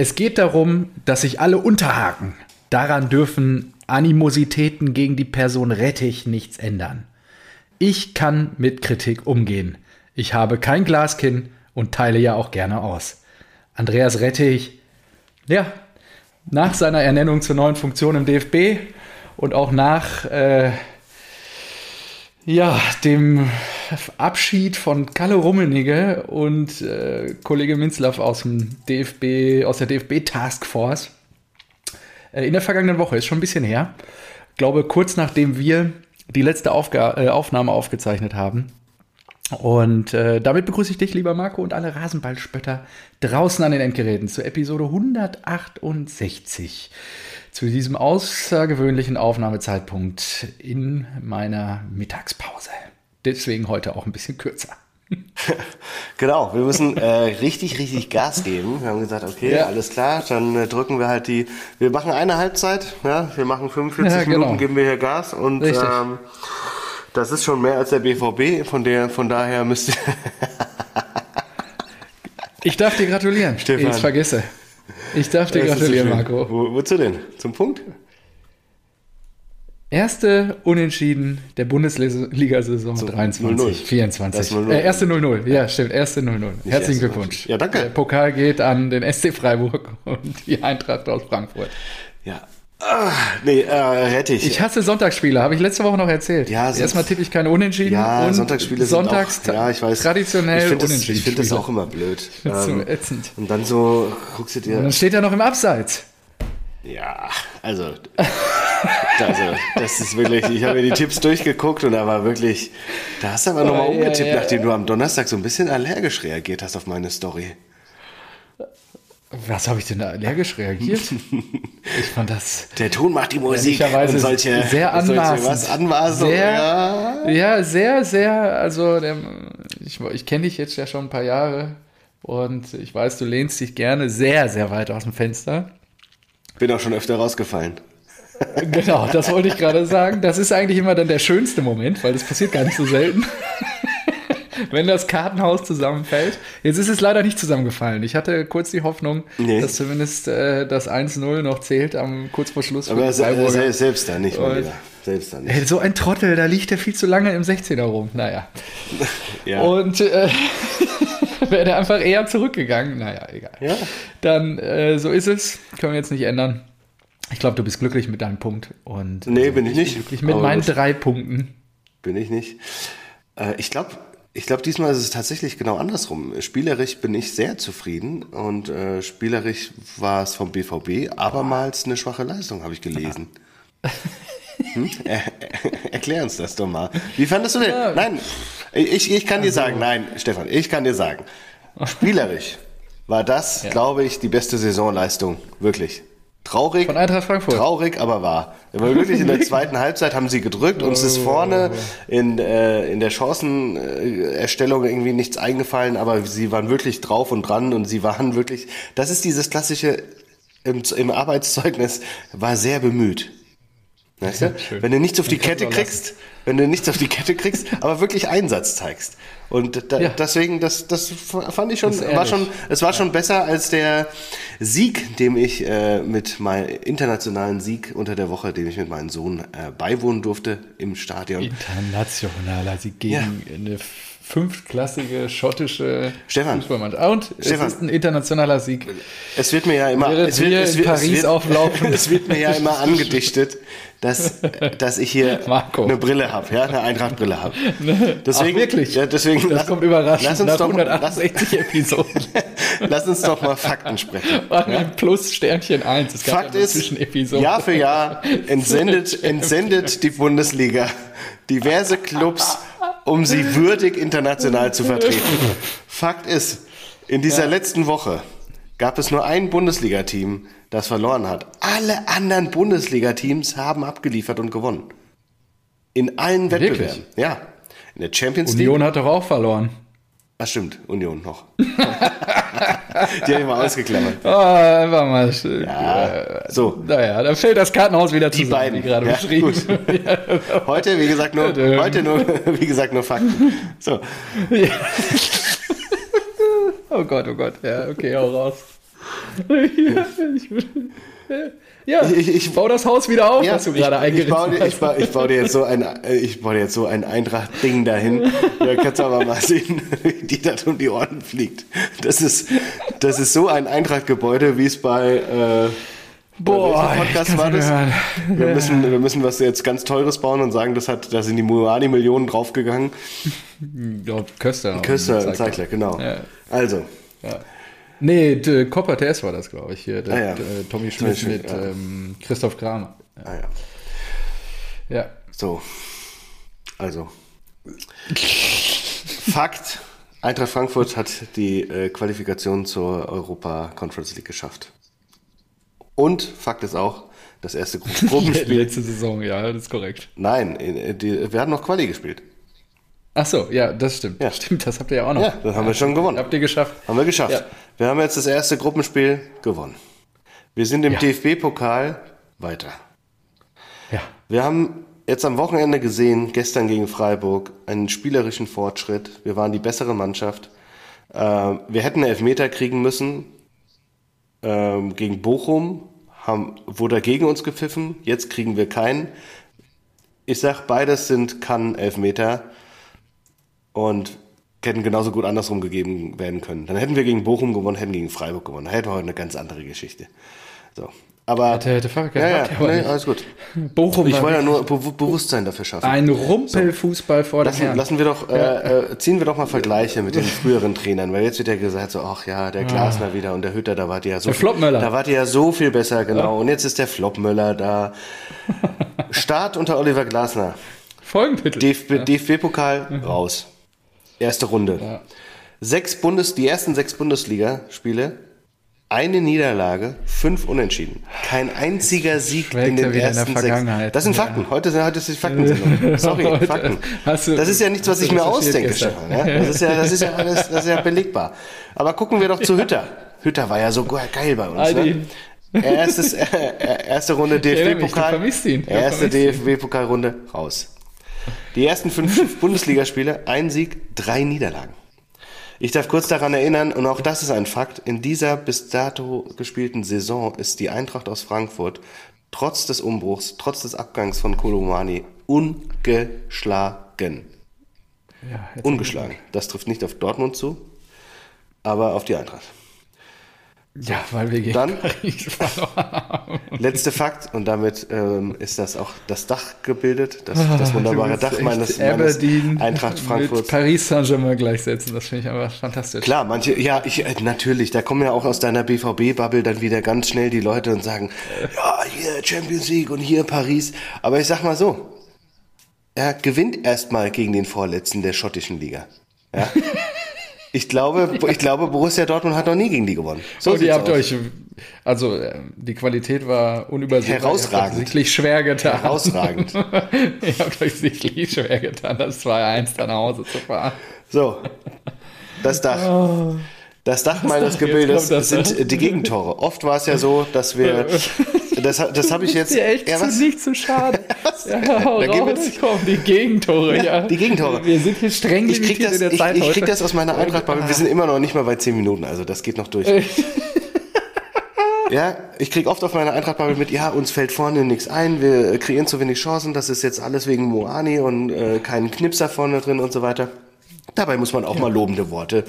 Es geht darum, dass sich alle unterhaken. Daran dürfen Animositäten gegen die Person Rettich nichts ändern. Ich kann mit Kritik umgehen. Ich habe kein Glaskinn und teile ja auch gerne aus. Andreas Rettich, ja, nach seiner Ernennung zur neuen Funktion im DFB und auch nach äh, ja, dem Abschied von Kalle Rummenigge und äh, Kollege Minzlaff aus dem DFB, aus der DFB Taskforce äh, in der vergangenen Woche, ist schon ein bisschen her. Ich glaube, kurz nachdem wir die letzte Aufga äh, Aufnahme aufgezeichnet haben. Und äh, damit begrüße ich dich, lieber Marco, und alle Rasenballspötter draußen an den Endgeräten zur Episode 168 zu diesem außergewöhnlichen Aufnahmezeitpunkt in meiner Mittagspause. Deswegen heute auch ein bisschen kürzer. genau, wir müssen äh, richtig, richtig Gas geben. Wir haben gesagt, okay, ja. alles klar, dann äh, drücken wir halt die, wir machen eine Halbzeit, ja, wir machen 45 ja, genau. Minuten, geben wir hier Gas und ähm, das ist schon mehr als der BVB, von der, von daher müsst ihr. ich darf dir gratulieren. Stefan. Ich vergesse. Ich darf dir gratulieren, so Marco. Wo, wozu denn? Zum Punkt? Erste Unentschieden der Bundesliga-Saison 23, 0 -0. 24. 0 -0. Äh, erste 0-0, ja, stimmt, erste 0-0. Herzlichen Glückwunsch. Ja, danke. Der Pokal geht an den SC Freiburg und die Eintracht aus Frankfurt. Ja, Ah, nee, äh, Rettich. Ich hasse Sonntagsspiele, habe ich letzte Woche noch erzählt. Ja, Erstmal tippe ich keine Unentschieden. Ja, und Sonntagsspiele Sonntags sind auch, ja, ich weiß, traditionell ich find Unentschieden. Das, ich finde das auch immer blöd. Das ähm, so ätzend. Und dann so guckst du dir. Und dann steht er noch im Abseits. Ja, also, also das ist wirklich, ich habe mir die Tipps durchgeguckt und da war wirklich, da hast du aber nochmal oh, umgetippt, ja, nachdem du am Donnerstag so ein bisschen allergisch reagiert hast auf meine Story. Was habe ich denn da allergisch reagiert? Ich fand das. Der Ton macht die Musik und solche, sehr anmaßend. Solche Anmaßung, sehr, ja. ja, sehr, sehr. Also, der, ich, ich kenne dich jetzt ja schon ein paar Jahre und ich weiß, du lehnst dich gerne sehr, sehr weit aus dem Fenster. Bin auch schon öfter rausgefallen. Genau, das wollte ich gerade sagen. Das ist eigentlich immer dann der schönste Moment, weil das passiert gar nicht so selten wenn das Kartenhaus zusammenfällt. Jetzt ist es leider nicht zusammengefallen. Ich hatte kurz die Hoffnung, nee. dass zumindest äh, das 1-0 noch zählt am kurz vor Schluss. Aber se selbst da nicht, mal wieder. Selbst da nicht. Ey, so ein Trottel, da liegt er viel zu lange im 16er rum. Naja. ja. Und äh, wäre der einfach eher zurückgegangen. Naja, egal. Ja. Dann, äh, so ist es. Können wir jetzt nicht ändern. Ich glaube, du bist glücklich mit deinem Punkt. Und, nee, bin ich nicht. Glücklich mit meinen drei Punkten. Bin ich nicht. Äh, ich glaube, ich glaube, diesmal ist es tatsächlich genau andersrum. Spielerisch bin ich sehr zufrieden und äh, spielerisch war es vom BVB abermals eine schwache Leistung, habe ich gelesen. Hm? Er, er, erklär uns das doch mal. Wie fandest du denn? Ja. Nein, ich, ich kann dir also- sagen, nein, Stefan, ich kann dir sagen, spielerisch war das, ja. glaube ich, die beste Saisonleistung, wirklich. Traurig. Von Eintracht Frankfurt. Traurig, aber wahr. Aber wirklich in der zweiten Halbzeit haben sie gedrückt. Uns ist vorne in, äh, in der Chancenerstellung irgendwie nichts eingefallen, aber sie waren wirklich drauf und dran und sie waren wirklich, das ist dieses klassische im, im Arbeitszeugnis, war sehr bemüht. Weißt du? Wenn du nichts auf die Kette kriegst, wenn du nichts auf die Kette kriegst, aber wirklich Einsatz zeigst. Und da, ja. deswegen, das, das fand ich schon, war schon, es war schon besser als der Sieg, dem ich äh, mit meinem internationalen Sieg unter der Woche, dem ich mit meinem Sohn äh, beiwohnen durfte im Stadion. Internationaler Sieg gegen ja. eine fünftklassige schottische Stefan. Fußballmannschaft. Und es Stefan. ist ein internationaler Sieg. Es wird mir ja immer, es wird, es wird, Paris es wird, auflaufen. es wird mir ja immer angedichtet, dass, dass ich hier Marco. eine Brille habe, ja, eine Eintracht-Brille habe. Deswegen, Ach, wirklich? Ja, deswegen, das lass, kommt überraschend lass uns nach doch, 168 Episoden. lass uns doch mal Fakten sprechen. Ja? Plus Sternchen 1. Es Fakt ja ist, Jahr für Jahr entsendet, entsendet die Bundesliga diverse Clubs, um sie würdig international zu vertreten. Fakt ist, in dieser ja. letzten Woche gab es nur ein Bundesliga-Team, das verloren hat. Alle anderen Bundesliga-Teams haben abgeliefert und gewonnen. In allen Wettbewerben. Wirklich? Ja. In der Champions League. Union hat doch auch verloren. Ach stimmt, Union noch. Die haben immer ausgeklammert. Oh, einfach mal schön. Ja, so. Naja, dann fällt das Kartenhaus wieder zusammen, Die beiden. wie gerade ja, beschrieben. heute, wie gesagt, nur, heute nur, wie gesagt, nur Fakten. So. oh Gott, oh Gott. Ja, okay, hau raus. ja, ich, ja, ich, ich, baue das Haus wieder auf, Ja, was du gerade ich, dir- hast. ich, baue, ich baue dir jetzt so ein, ich baue dir jetzt so ein Eintracht-Ding dahin. Da kannst du aber mal sehen, wie die das um die Ohren fliegt. Das ist, das ist so ein Eintracht-Gebäude, wie es bei, äh, Boah, Podcast war das? hören. Wir müssen, wir müssen was jetzt ganz Teures bauen und sagen, das hat, da sind die Muani-Millionen draufgegangen. Ja, Köster. Köster Zeigler, genau. Ja. Also, Nee, d- Copper TS war das, glaube ich. Hier, der, Ah, ja. d- äh, Tommy Schmidt Schmidt, mit ja. ähm, Christoph Kramer. ah ja. Ja. So. Also. Fakt. Eintracht Frankfurt hat die äh, Qualifikation zur Europa Conference League geschafft. Und Fakt ist auch, das erste Gru Gruppenspiel. Letzte Saison, ja, das ist korrekt. Nein, äh, die, wir hatten noch Quali gespielt. Ach so, ja, das stimmt. Ja. Stimmt, das habt ihr ja auch noch. Ja, das haben wir schon gewonnen. Habt ihr geschafft. Haben wir geschafft. Ja. Wir haben jetzt das erste Gruppenspiel gewonnen. Wir sind im Ja. DFB-Pokal weiter. Ja. Wir haben jetzt am Wochenende gesehen, gestern gegen Freiburg, einen spielerischen Fortschritt. Wir waren die bessere Mannschaft. Ähm, wir hätten einen Elfmeter kriegen müssen ähm, gegen Bochum, haben, wurde gegen uns gepfiffen. Jetzt kriegen wir keinen. Ich sag, beides sind kann Elfmeter und hätten genauso gut andersrum gegeben werden können. Dann hätten wir gegen Bochum gewonnen, hätten gegen Freiburg gewonnen. Da hätten wir heute eine ganz andere Geschichte. So. Aber Hätte- hätte Fahrrad ja, ja, nee, alles gut. Bochum Ich wollte ja nur Be Bewusstsein dafür schaffen. ein Rumpelfußball vor Lassen, Herrn. lassen wir doch, äh, äh, ziehen wir doch mal Vergleiche mit den früheren Trainern, weil jetzt wird ja gesagt so, ach ja, der Glasner wieder und der Hütter, da wart ihr ja so Ah. Der Floppmöller. da wart ihr ja so viel besser, genau. Und jetzt ist der Floppmöller da. Start unter Oliver Glasner. Folgentitel. DFB, DFB-Pokal raus. Erste Runde. Ja. Sechs Bundes, die ersten sechs Bundesligaspiele, eine Niederlage, fünf Unentschieden. Kein einziger Sieg in den wieder in der ersten sechs. Das sind. Fakten. Heute, heute ist die Faktensendung. Sorry, Heute Fakten. du- das ist ja nichts, was ich mir ausdenke. Stefan. Ja? Das ist ja, das ist ja alles, das ist ja belegbar. Aber gucken wir doch zu Hütter. Hütter war ja so geil bei uns. Ne? Erstes, äh, erste Runde DFB-Pokal. Erste. DFB-Pokalrunde raus. Die ersten fünf Bundesligaspiele, ein Sieg, drei Niederlagen. Ich darf kurz daran erinnern, und auch das ist ein Fakt, in dieser bis dato gespielten Saison ist die Eintracht aus Frankfurt trotz des Umbruchs, trotz des Abgangs von Kolomani ungeschlagen. Ja, Ungeschlagen. Das trifft nicht auf Dortmund zu, aber auf die Eintracht. Ja, weil wir gegen Dann- Paris verloren haben. Letzter Fakt, und damit ähm, ist das auch das Dach gebildet, das, das wunderbare Ah, Dach meines, meines Eintracht Mit Frankfurt. Paris Saint-Germain gleichsetzen, das finde ich einfach fantastisch. Klar, manche, ja, ich, äh, natürlich, da kommen ja auch aus deiner BVB-Bubble dann wieder ganz schnell die Leute und sagen, ja, hier Champions League und hier Paris. Aber ich sag mal so, er gewinnt erstmal gegen den Vorletzten der schottischen Liga. Ja? Ich glaube, ich glaube, Borussia Dortmund hat noch nie gegen die gewonnen. So und ihr habt aus. euch, also äh, die Qualität war unübersehbar. Herausragend. Ihr habt sichtlich schwer getan. Herausragend. ihr habt euch sichtlich schwer getan, das 2-1 dann nach Hause zu fahren. So, das Dach. Das Dach meines Gebildes sind die Gegentore. Oft war es ja so, dass wir, das, das habe ich jetzt, Ist dir echt ja, zu, nicht zu schade. ja, hau Da raus, komm, die Gegentore, ja, Ja, die Gegentore. Wir sind hier streng Ich krieg, das, in der ich, Zeit ich krieg heute. das aus meiner Eintracht, weil wir sind immer noch nicht mal bei 10 Minuten, also das geht noch durch. Ja, ich krieg oft auf meiner eintracht mit, ja, uns fällt vorne nichts ein, wir kreieren zu wenig Chancen, das ist jetzt alles wegen Moani und äh, kein Knipser vorne drin und so weiter. Dabei muss man auch mal lobende Worte.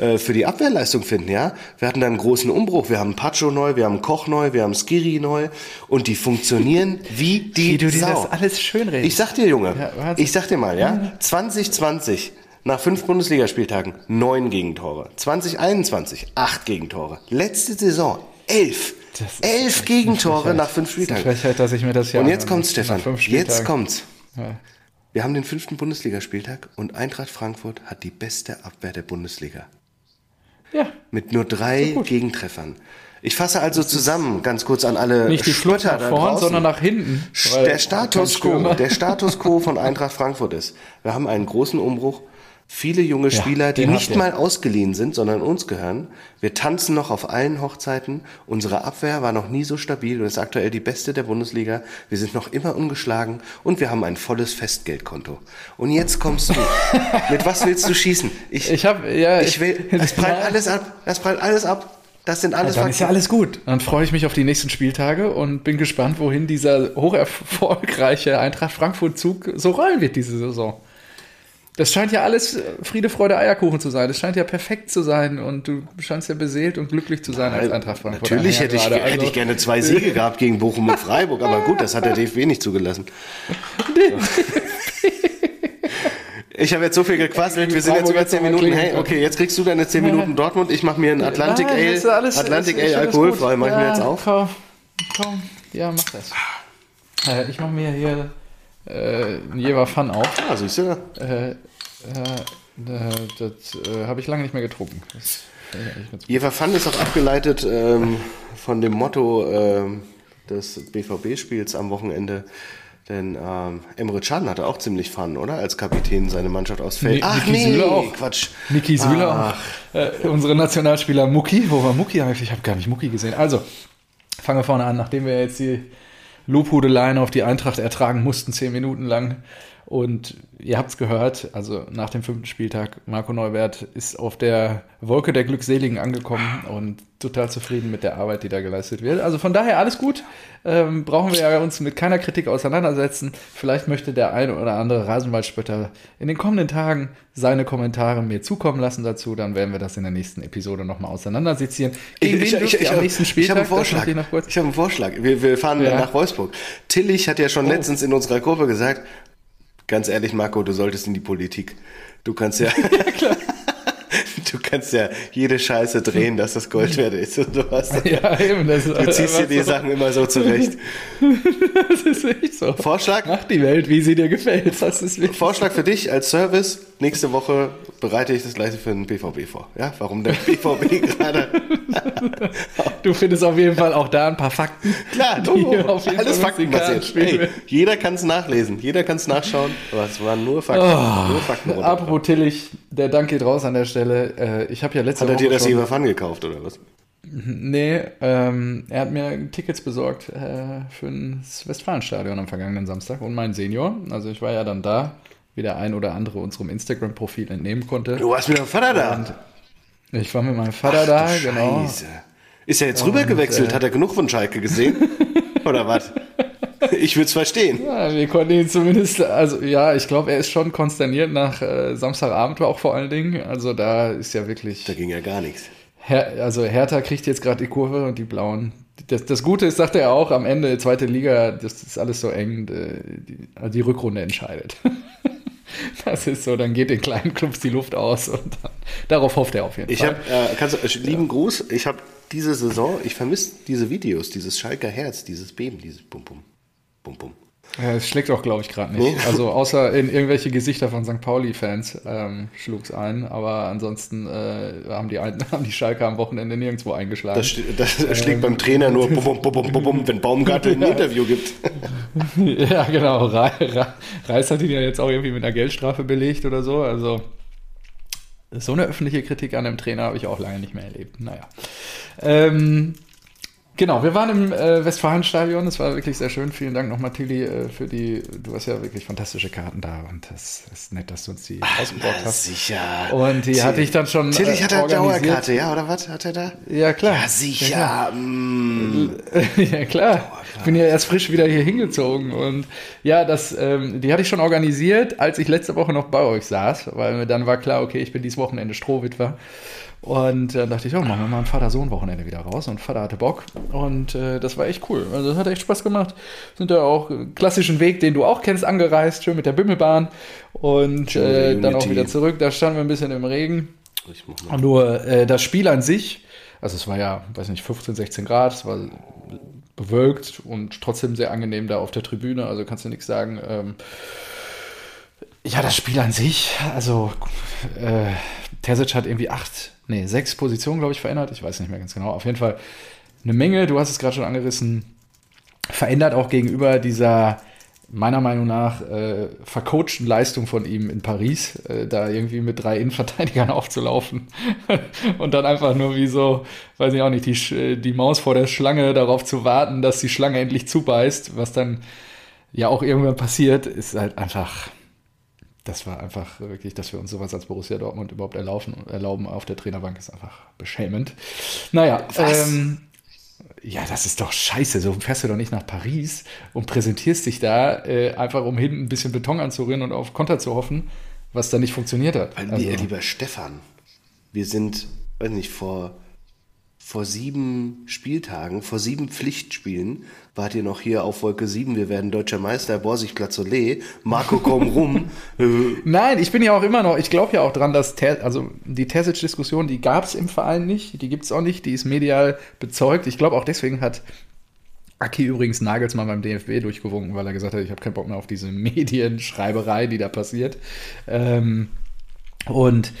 Äh, für die Abwehrleistung finden, ja. Wir hatten da einen großen Umbruch, wir haben Pacho neu, wir haben Koch neu, wir haben Skiri neu und die funktionieren wie die Wie du dir Sau. das alles schönredest. Ich sag dir, Junge, Ja, ich sag dir mal, ja, 2020 nach fünf Bundesligaspieltagen neun Gegentore, 2021 acht Gegentore, letzte Saison elf, elf Gegentore nach fünf Das ist eine Spieltagen. Frechheit, dass ich mir das ja Und jetzt kommt's, Stefan, jetzt Spieltagen- kommt's. Ja. Wir haben den fünften Bundesligaspieltag und Eintracht Frankfurt hat die beste Abwehr der Bundesliga. ja, Mit nur drei Gegentreffern. Ich fasse also zusammen, ganz kurz an alle nicht die Flucht Spötter nach da vorn, sondern nach hinten. Der Status quo, der Status quo von Eintracht Frankfurt ist, wir haben einen großen Umbruch. Viele junge Spieler, die den nicht mal ausgeliehen sind, sondern uns gehören. Wir tanzen noch auf allen Hochzeiten. Unsere Abwehr war noch nie so stabil und ist aktuell die beste der Bundesliga. Wir sind noch immer ungeschlagen und wir haben ein volles Festgeldkonto. Und jetzt kommst du. Mit was willst du schießen? Ich, Ich habe, ja, ich will, es prallt Ja. alles ab. Es prallt alles ab. Das sind alles Ja, dann ist ja Fakten. alles gut. Dann freue ich mich auf die nächsten Spieltage und bin gespannt, wohin dieser hocherfolgreiche Eintracht Frankfurt-Zug so rollen wird diese Saison. Das scheint ja alles äh, Friede, Freude, Eierkuchen zu sein. Das scheint ja perfekt zu sein und du scheinst ja beseelt und glücklich zu sein als Eintracht Frankfurt. Natürlich hätte ich, gerade. hätte ich Also, gerne zwei Siege gehabt gegen Bochum und Freiburg, aber gut, das hat der DFB nicht zugelassen. Ich habe jetzt so viel gequasselt, wir sind jetzt über 10 Minuten. Hey, okay, jetzt kriegst du deine 10 Minuten Dortmund, ich mache mir ein Atlantic Ale, alles- Atlantic Ale alkoholfrei, gut. mache ich mir jetzt auf. Komm, komm. ja, mach das. Äh, ich mache mir hier äh, Jever Fun auf. Ah, siehst du? Äh, äh, äh, das äh, habe ich lange nicht mehr getrunken. Das gut. Jever Fun ist auch abgeleitet ähm, von dem Motto ähm, des BVB-Spiels am Wochenende. Denn ähm, Emre Can hatte auch ziemlich Fun, oder? Als Kapitän seine Mannschaft aufs Feld. Ni- Niki Süle auch. Quatsch. Niki Süle Ach. auch. Äh, unsere Nationalspieler Mucki. Wo war Mucki eigentlich? Ich habe gar nicht Mucki gesehen. Also, fangen wir vorne an. Nachdem wir jetzt die Lobhudeleien auf die Eintracht ertragen mussten, zehn Minuten lang. Und ihr habt es gehört, also nach dem fünften Spieltag, Marco Neubert ist auf der Wolke der Glückseligen angekommen und total zufrieden mit der Arbeit, die da geleistet wird. Also von daher alles gut. Ähm, brauchen wir ja uns mit keiner Kritik auseinandersetzen. Vielleicht möchte der eine oder andere Rasenwaldspötter in den kommenden Tagen seine Kommentare mir zukommen lassen dazu. Dann werden wir das in der nächsten Episode nochmal auseinandersezieren. Gegen wen dürft ihr am nächsten ich Spieltag? habe einen Vorschlag. ich Ich habe einen Vorschlag. Wir, wir fahren Ja. nach Wolfsburg. Tillich hat ja Oh. schon letztens in unserer Gruppe gesagt, ganz ehrlich, Marco, du solltest in die Politik. Du kannst ja, du kannst ja jede Scheiße drehen, dass das Gold wert ist. Und du, hast, Ja, eben. Das, du ziehst dir die Sachen immer so zurecht. Das ist echt so. Vorschlag, Mach die Welt, wie sie dir gefällt. Das ist Vorschlag für dich als Service. Nächste Woche bereite ich das gleiche für den BVB vor. Ja, warum der BVB gerade? Du findest auf jeden Fall auch da ein paar Fakten. Klar, Logo. auf jeden alles faktenbasiert. Hey, jeder kann es nachlesen, jeder kann es nachschauen. Aber es waren nur Fakten. nur Fakten. Oh, Apropos Tillich, der Dank geht raus an der Stelle. Äh, ich habe ja letzte Hat er dir das schon, Jever Fun gekauft oder was? Nee, ähm, er hat mir Tickets besorgt äh, für das Westfalenstadion am vergangenen Samstag und mein Senior. Also ich war ja dann da, wie der ein oder andere unserem Instagram-Profil entnehmen konnte. Du warst mit deinem Vater da. Ich war mit meinem Vater da, du genau. Scheiße. Ist er jetzt rübergewechselt? äh, Hat er genug von Schalke gesehen? oder was? Ich würde es verstehen. Ja, wir konnten ihn zumindest, also ja, ich glaube, er ist schon konsterniert nach äh, Samstagabend auch vor allen Dingen. Also da ist ja wirklich, Da ging ja gar nichts. Her also Hertha kriegt jetzt gerade die Kurve und die Blauen. Das, das Gute ist, sagt er auch, am Ende zweite Liga, das ist alles so eng, äh, die, also die Rückrunde entscheidet. Das ist so, dann geht den kleinen Clubs die Luft aus und dann, darauf hofft er auf jeden Ich Fall. habe, äh, kannst du, äh, lieben Gruß, ich habe diese Saison, ich vermisse diese Videos, dieses Schalker Herz, dieses Beben, dieses Bum Bum, Bum Bum. Ja, Es schlägt auch, glaube ich, gerade nicht. Nee. Also außer in irgendwelche Gesichter von St. Pauli-Fans ähm, schlug es ein, aber ansonsten äh, haben, die, haben die Schalker am Wochenende nirgendwo eingeschlagen. Das, das schlägt beim Trainer nur Bum Bum Bum Bum, Bum, wenn Baumgartel ein Interview gibt. Ja, genau. Re Re Reis hat ihn ja jetzt auch irgendwie mit einer Geldstrafe belegt oder so. Also so eine öffentliche Kritik an dem Trainer habe ich auch lange nicht mehr erlebt. Naja. Ähm, genau, wir waren im äh, Westfalenstadion. Es war wirklich sehr schön. Vielen Dank nochmal, Tilly, äh, für die. Du hast ja wirklich fantastische Karten da und das ist nett, dass du uns die ausgebaut Na, hast. sicher. Und die hatte ich dann schon. Tillich äh, hat organisiert. Dauerkarte, ja, oder was hat er da? Ja, klar. Ja, sicher. mm. ja, klar. Ich bin ja erst frisch wieder hier hingezogen. Und ja, das, ähm, die hatte ich schon organisiert, als ich letzte Woche noch bei euch saß, weil mir dann war klar, okay, ich bin dieses Wochenende Strohwitwer. Und dann dachte ich, oh, machen wir mal ein Vater-Sohn-Wochenende wieder raus. Und Vater hatte Bock. Und äh, das war echt cool. Also das hat echt Spaß gemacht. Sind da auch äh, klassischen Weg, den du auch kennst, angereist, schön mit der Bimmelbahn. Und äh, dann auch wieder zurück. Da standen wir ein bisschen im Regen. Mal. Nur äh, das Spiel an sich, also es war ja, weiß nicht, 15, 16 Grad, es war bewölkt und trotzdem sehr angenehm da auf der Tribüne, also kannst du nichts sagen. Ähm, ja, das Spiel an sich, also äh, Terzic hat irgendwie acht, nee, sechs Positionen, glaube ich, verändert. Ich weiß nicht mehr ganz genau. Auf jeden Fall eine Menge, du hast es gerade schon angerissen, verändert auch gegenüber dieser meiner Meinung nach äh, vercoachten Leistung von ihm in Paris, äh, da irgendwie mit drei Innenverteidigern aufzulaufen und dann einfach nur wie so, weiß ich auch nicht, die, die Maus vor der Schlange darauf zu warten, dass die Schlange endlich zubeißt, was dann ja auch irgendwann passiert, ist halt einfach, das war einfach wirklich, dass wir uns sowas als Borussia Dortmund überhaupt erlauben, erlauben auf der Trainerbank, ist einfach beschämend. Naja, ähm, ja, das ist doch scheiße. So fährst du doch nicht nach Paris und präsentierst dich da, äh, einfach um hinten ein bisschen Beton anzurühren und auf Konter zu hoffen, was da nicht funktioniert hat. Weil, also, lieber Stefan, wir sind, weiß nicht, vor vor sieben Spieltagen, vor sieben Pflichtspielen, wart ihr noch hier auf Wolke 7, wir werden deutscher Meister, Borsig Platzolé, Marco komm rum. Nein, ich bin ja auch immer noch, ich glaube ja auch dran, dass, Ter, also die Terzic-Diskussion, die gab es im Verein nicht, die gibt es auch nicht, die ist medial bezeugt. Ich glaube auch deswegen hat Aki übrigens Nagelsmann beim DFB durchgewunken, weil er gesagt hat, ich habe keinen Bock mehr auf diese Medienschreiberei, die da passiert. Ähm, und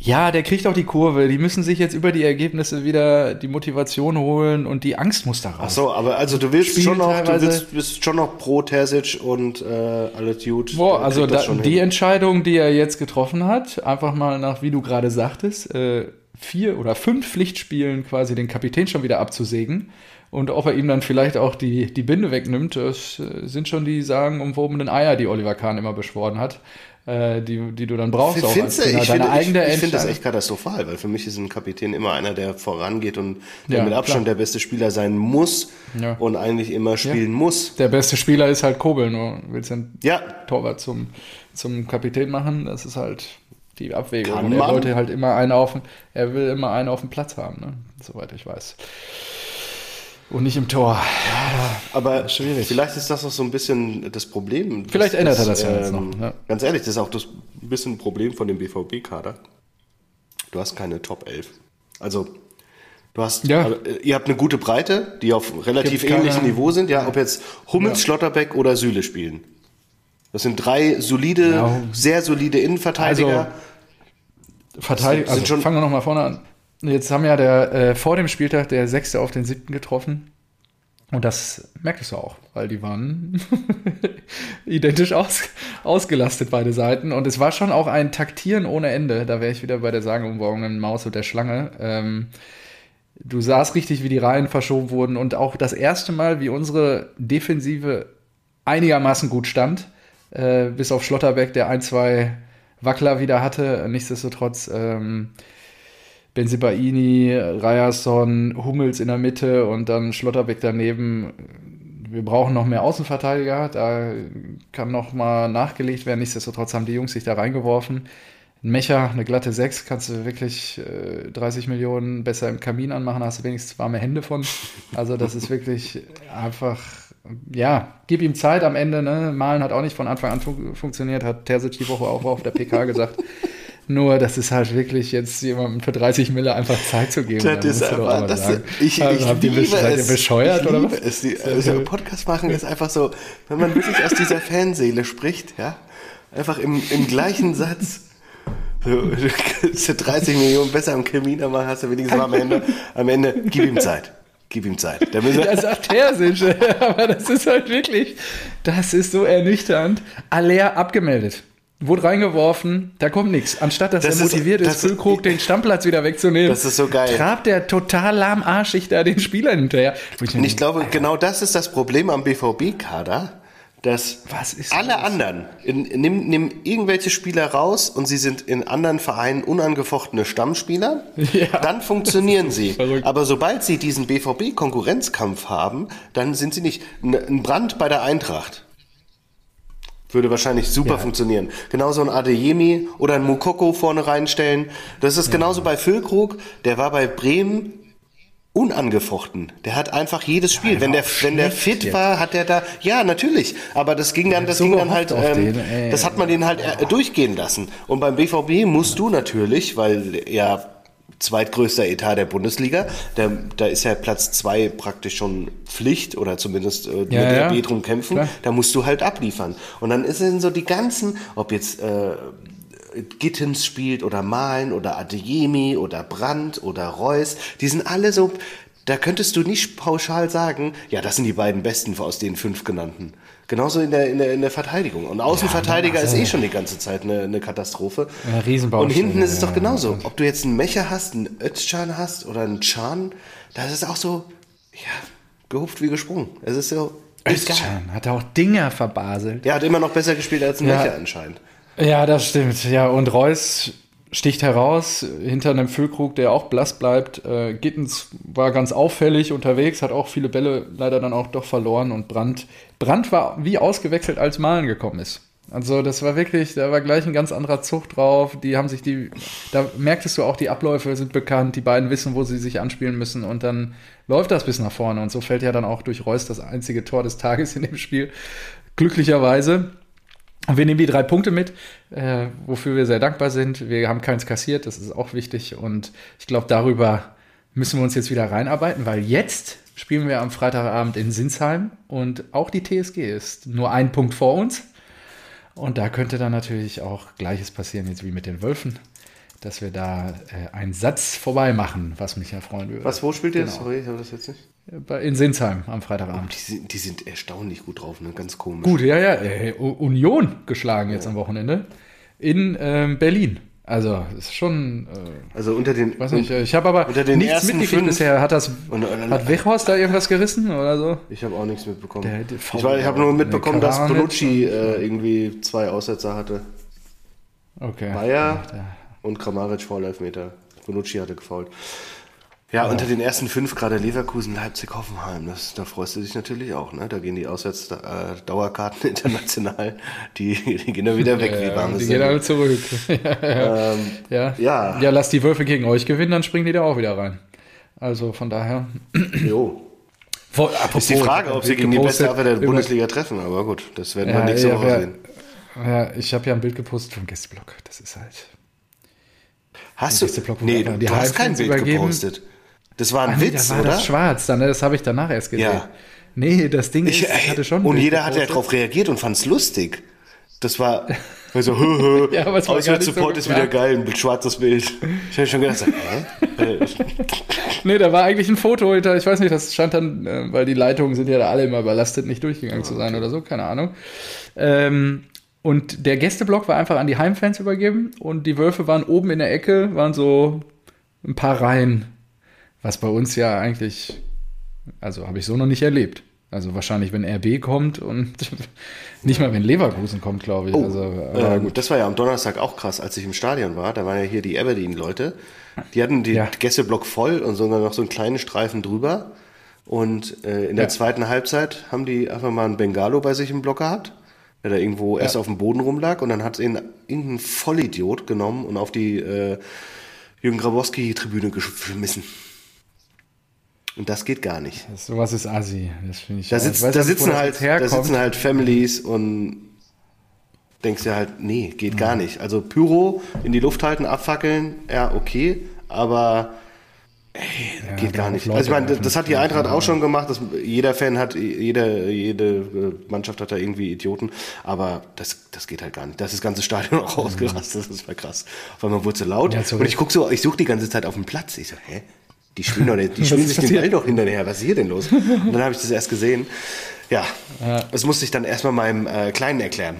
ja, der kriegt auch die Kurve. Die müssen sich jetzt über die Ergebnisse wieder die Motivation holen und die Angst muss da raus. Ach so, aber also du willst schon noch, du willst, bist schon noch pro Terzic und äh, alles gut. Boah, also da, die hin. Entscheidung, die er jetzt getroffen hat, einfach mal nach, wie du gerade sagtest, äh, vier oder fünf Pflichtspielen quasi den Kapitän schon wieder abzusägen. Und ob er ihm dann vielleicht auch die, die Binde wegnimmt, das äh, sind schon die sagen umwobenen Eier, die Oliver Kahn immer beschworen hat äh, die, die du dann brauchst. Auch als Trainer. Ich finde ich, ich find das echt katastrophal, weil für mich ist ein Kapitän immer einer, der vorangeht und der ja, mit Abstand klar. der beste Spieler sein muss ja. und eigentlich immer spielen ja. muss. Der beste Spieler ist halt Kobel, nur willst du einen ja. Torwart zum, zum Kapitän machen, das ist halt die Abwägung. Kann und er man? wollte halt immer einen auf, er will immer einen auf dem Platz haben, ne? soweit ich weiß. Und nicht im Tor. Ja, aber schwierig. Vielleicht ist das auch so ein bisschen das Problem. Vielleicht das, ändert er das ja ähm, jetzt noch. Ja. Ganz ehrlich, das ist auch das ein bisschen ein Problem von dem BVB-Kader. Du hast keine Top 11. Also, du hast, ja. also, ihr habt eine gute Breite, die auf relativ ähnlichem Niveau sind. Ja, ob jetzt Hummels, ja. Schlotterbeck oder Süle spielen. Das sind drei solide, ja. sehr solide Innenverteidiger. Also, Verteidiger, also fangen wir nochmal vorne an. Jetzt haben ja der, äh, vor dem Spieltag der Sechste auf den Siebten getroffen. Und das merktest du auch, weil die waren identisch aus, ausgelastet, beide Seiten. Und es war schon auch ein Taktieren ohne Ende. Da wäre ich wieder bei der sagenumwogenen Maus und der Schlange. Ähm, du sahst richtig, wie die Reihen verschoben wurden und auch das erste Mal, wie unsere Defensive einigermaßen gut stand. Äh, bis auf Schlotterbeck, der ein, zwei Wackler wieder hatte. Nichtsdestotrotz ähm, Benzibaini, Ryerson, Hummels in der Mitte und dann Schlotterbeck daneben. Wir brauchen noch mehr Außenverteidiger, da kann noch mal nachgelegt werden. Nichtsdestotrotz haben die Jungs sich da reingeworfen. Ein Mecher, eine glatte 6, kannst du wirklich äh, 30 Millionen besser im Kamin anmachen, hast du wenigstens warme Hände von. Also das ist wirklich einfach, ja, gib ihm Zeit am Ende. Ne? Malen hat auch nicht von Anfang an fun funktioniert, hat Terzic die Woche auch auf der PK gesagt. Nur, das ist halt wirklich jetzt jemandem für 30 Mille einfach Zeit zu geben. Das ist einfach, das, sagen. ich, also, ich liebe ihr, es. bescheuert ich oder was? Es. Die, also Podcast machen ist einfach so, wenn man wirklich aus dieser Fanseele spricht, ja, einfach im, im gleichen Satz. So, du kannst 30 Millionen besser am Kamin machen, hast du wenigstens am Ende, am Ende, gib ihm Zeit. Gib ihm Zeit. Das sagt Terzic, aber das ist halt wirklich, das ist so ernüchternd. Aller abgemeldet. Wurde reingeworfen, da kommt nichts. Anstatt dass das er motiviert ist, ist Füllkrug den Stammplatz wieder wegzunehmen, das ist so geil. trabt er total lahmarschig da den Spielern hinterher. Und ich glaube, genau das ist das Problem am BVB-Kader, dass alle das? anderen, in, nimm, nimm irgendwelche Spieler raus und sie sind in anderen Vereinen unangefochtene Stammspieler, ja. dann funktionieren sie. Aber sobald sie diesen BVB-Konkurrenzkampf haben, dann sind sie nicht. Ein Brand bei der Eintracht würde wahrscheinlich super ja. funktionieren. Genauso ein Adeyemi oder ein Mukoko vorne reinstellen. Das ist ja. genauso bei Füllkrug. Der war bei Bremen unangefochten. Der hat einfach jedes Spiel. Ja, wenn der, wenn der fit jetzt. war, hat er da, ja, natürlich. Aber das ging dann, das so ging dann halt, ähm, den, das hat man den halt äh, durchgehen lassen. Und beim BVB musst du natürlich, weil ja zweitgrößter Etat der Bundesliga. Da, da ist ja Platz zwei praktisch schon Pflicht oder zumindest äh, mit ja, der B drum kämpfen. Klar. Da musst du halt abliefern. Und dann ist es so die ganzen, ob jetzt äh, Gittens spielt oder Malen oder Adeyemi oder Brandt oder Reus, die sind alle so, da könntest du nicht pauschal sagen, ja, das sind die beiden besten aus den fünf genannten. Genauso in der, in der, in der Verteidigung. Und Außenverteidiger ja, also, ist eh schon die ganze Zeit eine, eine Katastrophe. Eine Riesenbau. Und hinten ist es doch genauso. Ob du jetzt einen Mecher hast, einen Özcan hast oder einen Chan, das ist auch so, ja, gehupft wie gesprungen. Es ist so. Özcan hat auch Dinger verbaselt. Der hat immer noch besser gespielt als ein ja. Mecher anscheinend. Ja, das stimmt. Ja, und Reus sticht heraus hinter einem Füllkrug, der auch blass bleibt. Äh, Gittens war ganz auffällig unterwegs, hat auch viele Bälle leider dann auch doch verloren und Brandt, Brandt war wie ausgewechselt, als Malen gekommen ist. Also das war wirklich, da war gleich ein ganz anderer Zug drauf. Die haben sich die, da merktest du auch, die Abläufe sind bekannt, die beiden wissen, wo sie sich anspielen müssen und dann läuft das bis nach vorne und so fällt ja dann auch durch Reus das einzige Tor des Tages in dem Spiel. Glücklicherweise. Wir nehmen die drei Punkte mit, äh, wofür wir sehr dankbar sind. Wir haben keins kassiert, das ist auch wichtig und ich glaube, darüber müssen wir uns jetzt wieder reinarbeiten, weil jetzt spielen wir am Freitagabend in Sinsheim und auch die TSG ist nur ein Punkt vor uns. Und da könnte dann natürlich auch Gleiches passieren, jetzt wie mit den Wölfen, dass wir da äh, einen Satz vorbei machen, was mich ja freuen würde. Was, wo spielt ihr? Genau. Sorry, ich habe das jetzt nicht. In Sinsheim am Freitagabend. Die sind, die sind erstaunlich gut drauf, ne? Ganz komisch. Gut, ja, ja. Äh, U- Union geschlagen jetzt am Wochenende in ähm, Berlin. Also, ist schon. Äh, Also unter den. weiß nicht, äh, ich habe aber Unter den nichts mitgekriegt bisher. Hat das. Und, und, Hat Weghorst da irgendwas gerissen oder so? ich habe auch nichts mitbekommen. Der- der ich ich habe nur mitbekommen, dass Bonucci äh, irgendwie zwei Aussetzer hatte. Okay. Bayer Ja, und Kramaric Vorlaufmeter. Bonucci hatte gefault. Ja, unter den ersten fünf gerade Leverkusen, Leipzig, Hoffenheim. Das, da freust du dich natürlich auch. Ne? Da gehen die Auswärts-Dauerkarten international, die, die gehen dann wieder weg wie Ja, warmes die gehen alle zurück. Ähm, ja. Ja. ja, lass die Wölfe gegen euch gewinnen, dann springen die da auch wieder rein. Also von daher. jo. Wo, Ist die Frage, ob sie gegen die beste Abwehr der Bundesliga treffen. Aber gut, das werden wir Ja, nächste ja, Woche ja. sehen. Ja, ich habe ja ein Bild gepostet vom Gästeblock. Das ist halt. Hast du? Nee, du hast kein Bild übergeben. gepostet. Das war ein nee, Witz, da war oder? das schwarz dann, ne? das habe ich danach erst gesehen. Ja. Nee, das Ding ist, Ich, hatte schon. und jeder hat ja darauf reagiert und fand es lustig. Das war also, hö, hö, Ja, aber es war nicht so Auswärtssupport ist wieder geil, ein schwarzes Bild. Ich habe schon gedacht, hä? Äh, Nee, da war eigentlich ein Foto hinter, ich weiß nicht, das stand dann, äh, weil die Leitungen sind ja da alle immer überlastet, nicht durchgegangen zu sein oder so, keine Ahnung. Ähm, und der Gästeblock war einfach an die Heimfans übergeben und die Wölfe waren oben in der Ecke, waren so ein paar Reihen, was bei uns ja eigentlich, also habe ich so noch nicht erlebt. Also wahrscheinlich, wenn RB kommt und nicht mal, wenn Leverkusen kommt, glaube ich. Oh, also, ähm, gut. das war ja am Donnerstag auch krass, als ich im Stadion war. Da waren ja hier die Aberdeen-Leute. Die hatten den Ja. Gästeblock voll und sogar noch so einen kleinen Streifen drüber. Und äh, in der Ja. zweiten Halbzeit haben die einfach mal einen Bengalo bei sich im Block gehabt, der da irgendwo erst auf dem Boden rumlag und dann hat ihn irgendein Vollidiot genommen und auf die äh, Jürgen Grabowski-Tribüne geschmissen. Und das geht gar nicht. Sowas ist assi, das finde ich. Da, sitzt, weiß da, sitzen das halt, da sitzen halt Families und denkst dir halt, nee, geht gar nicht. Also Pyro in die Luft halten, abfackeln, ja, okay, aber ey, Ja, geht gar nicht. Leute Also ich meine, das hat die Eintracht ja. auch schon gemacht. Das, jeder Fan hat, jede, jede äh, Mannschaft hat da irgendwie Idioten, aber das, das geht halt gar nicht. Das ist das ganze Stadion auch ausgerastet, das war krass. Auf einmal wurde es so laut Ja, und ich guck so, ich suche die ganze Zeit auf dem Platz. Ich so, hä? Die spielen, doch, nicht- die spielen sich den? Ball doch hinterher. Was ist hier denn los? Und dann habe ich das erst gesehen. Ja, das musste ich dann erstmal meinem äh, Kleinen erklären.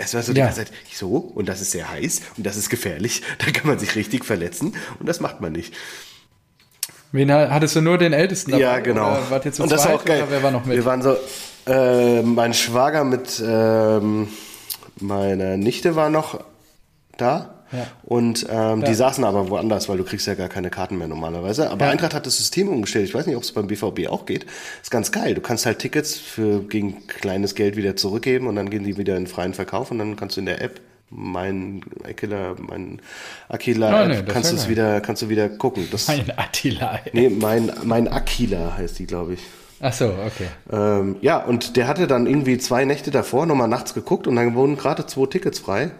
Es war so die Ja. ganze Zeit, so, und das ist sehr heiß und das ist gefährlich. Da kann man sich richtig verletzen und das macht man nicht. Wen ha- hattest du nur den Ältesten ja, genau. Wart ihr zu und das war auch geil. Wer war noch mit? Wir waren so, äh, mein Schwager mit ähm, meiner Nichte war noch da. Ja. Und ähm, Ja. die saßen aber woanders, weil du kriegst ja gar keine Karten mehr normalerweise. Aber Ja. Eintracht hat das System umgestellt. Ich weiß nicht, ob es beim BVB auch geht. Ist ganz geil. Du kannst halt Tickets für gegen kleines Geld wieder zurückgeben und dann gehen die wieder in freien Verkauf und dann kannst du in der App mein Aquila, mein Aquila Ah, App, nee, kannst du es wieder, kannst du wieder gucken. Das, Ein Attila. nee, mein, mein Aquila heißt die, glaube ich. Ach so, okay. Ähm, ja, und der hatte dann irgendwie zwei Nächte davor nochmal nachts geguckt und dann wurden gerade zwei Tickets frei.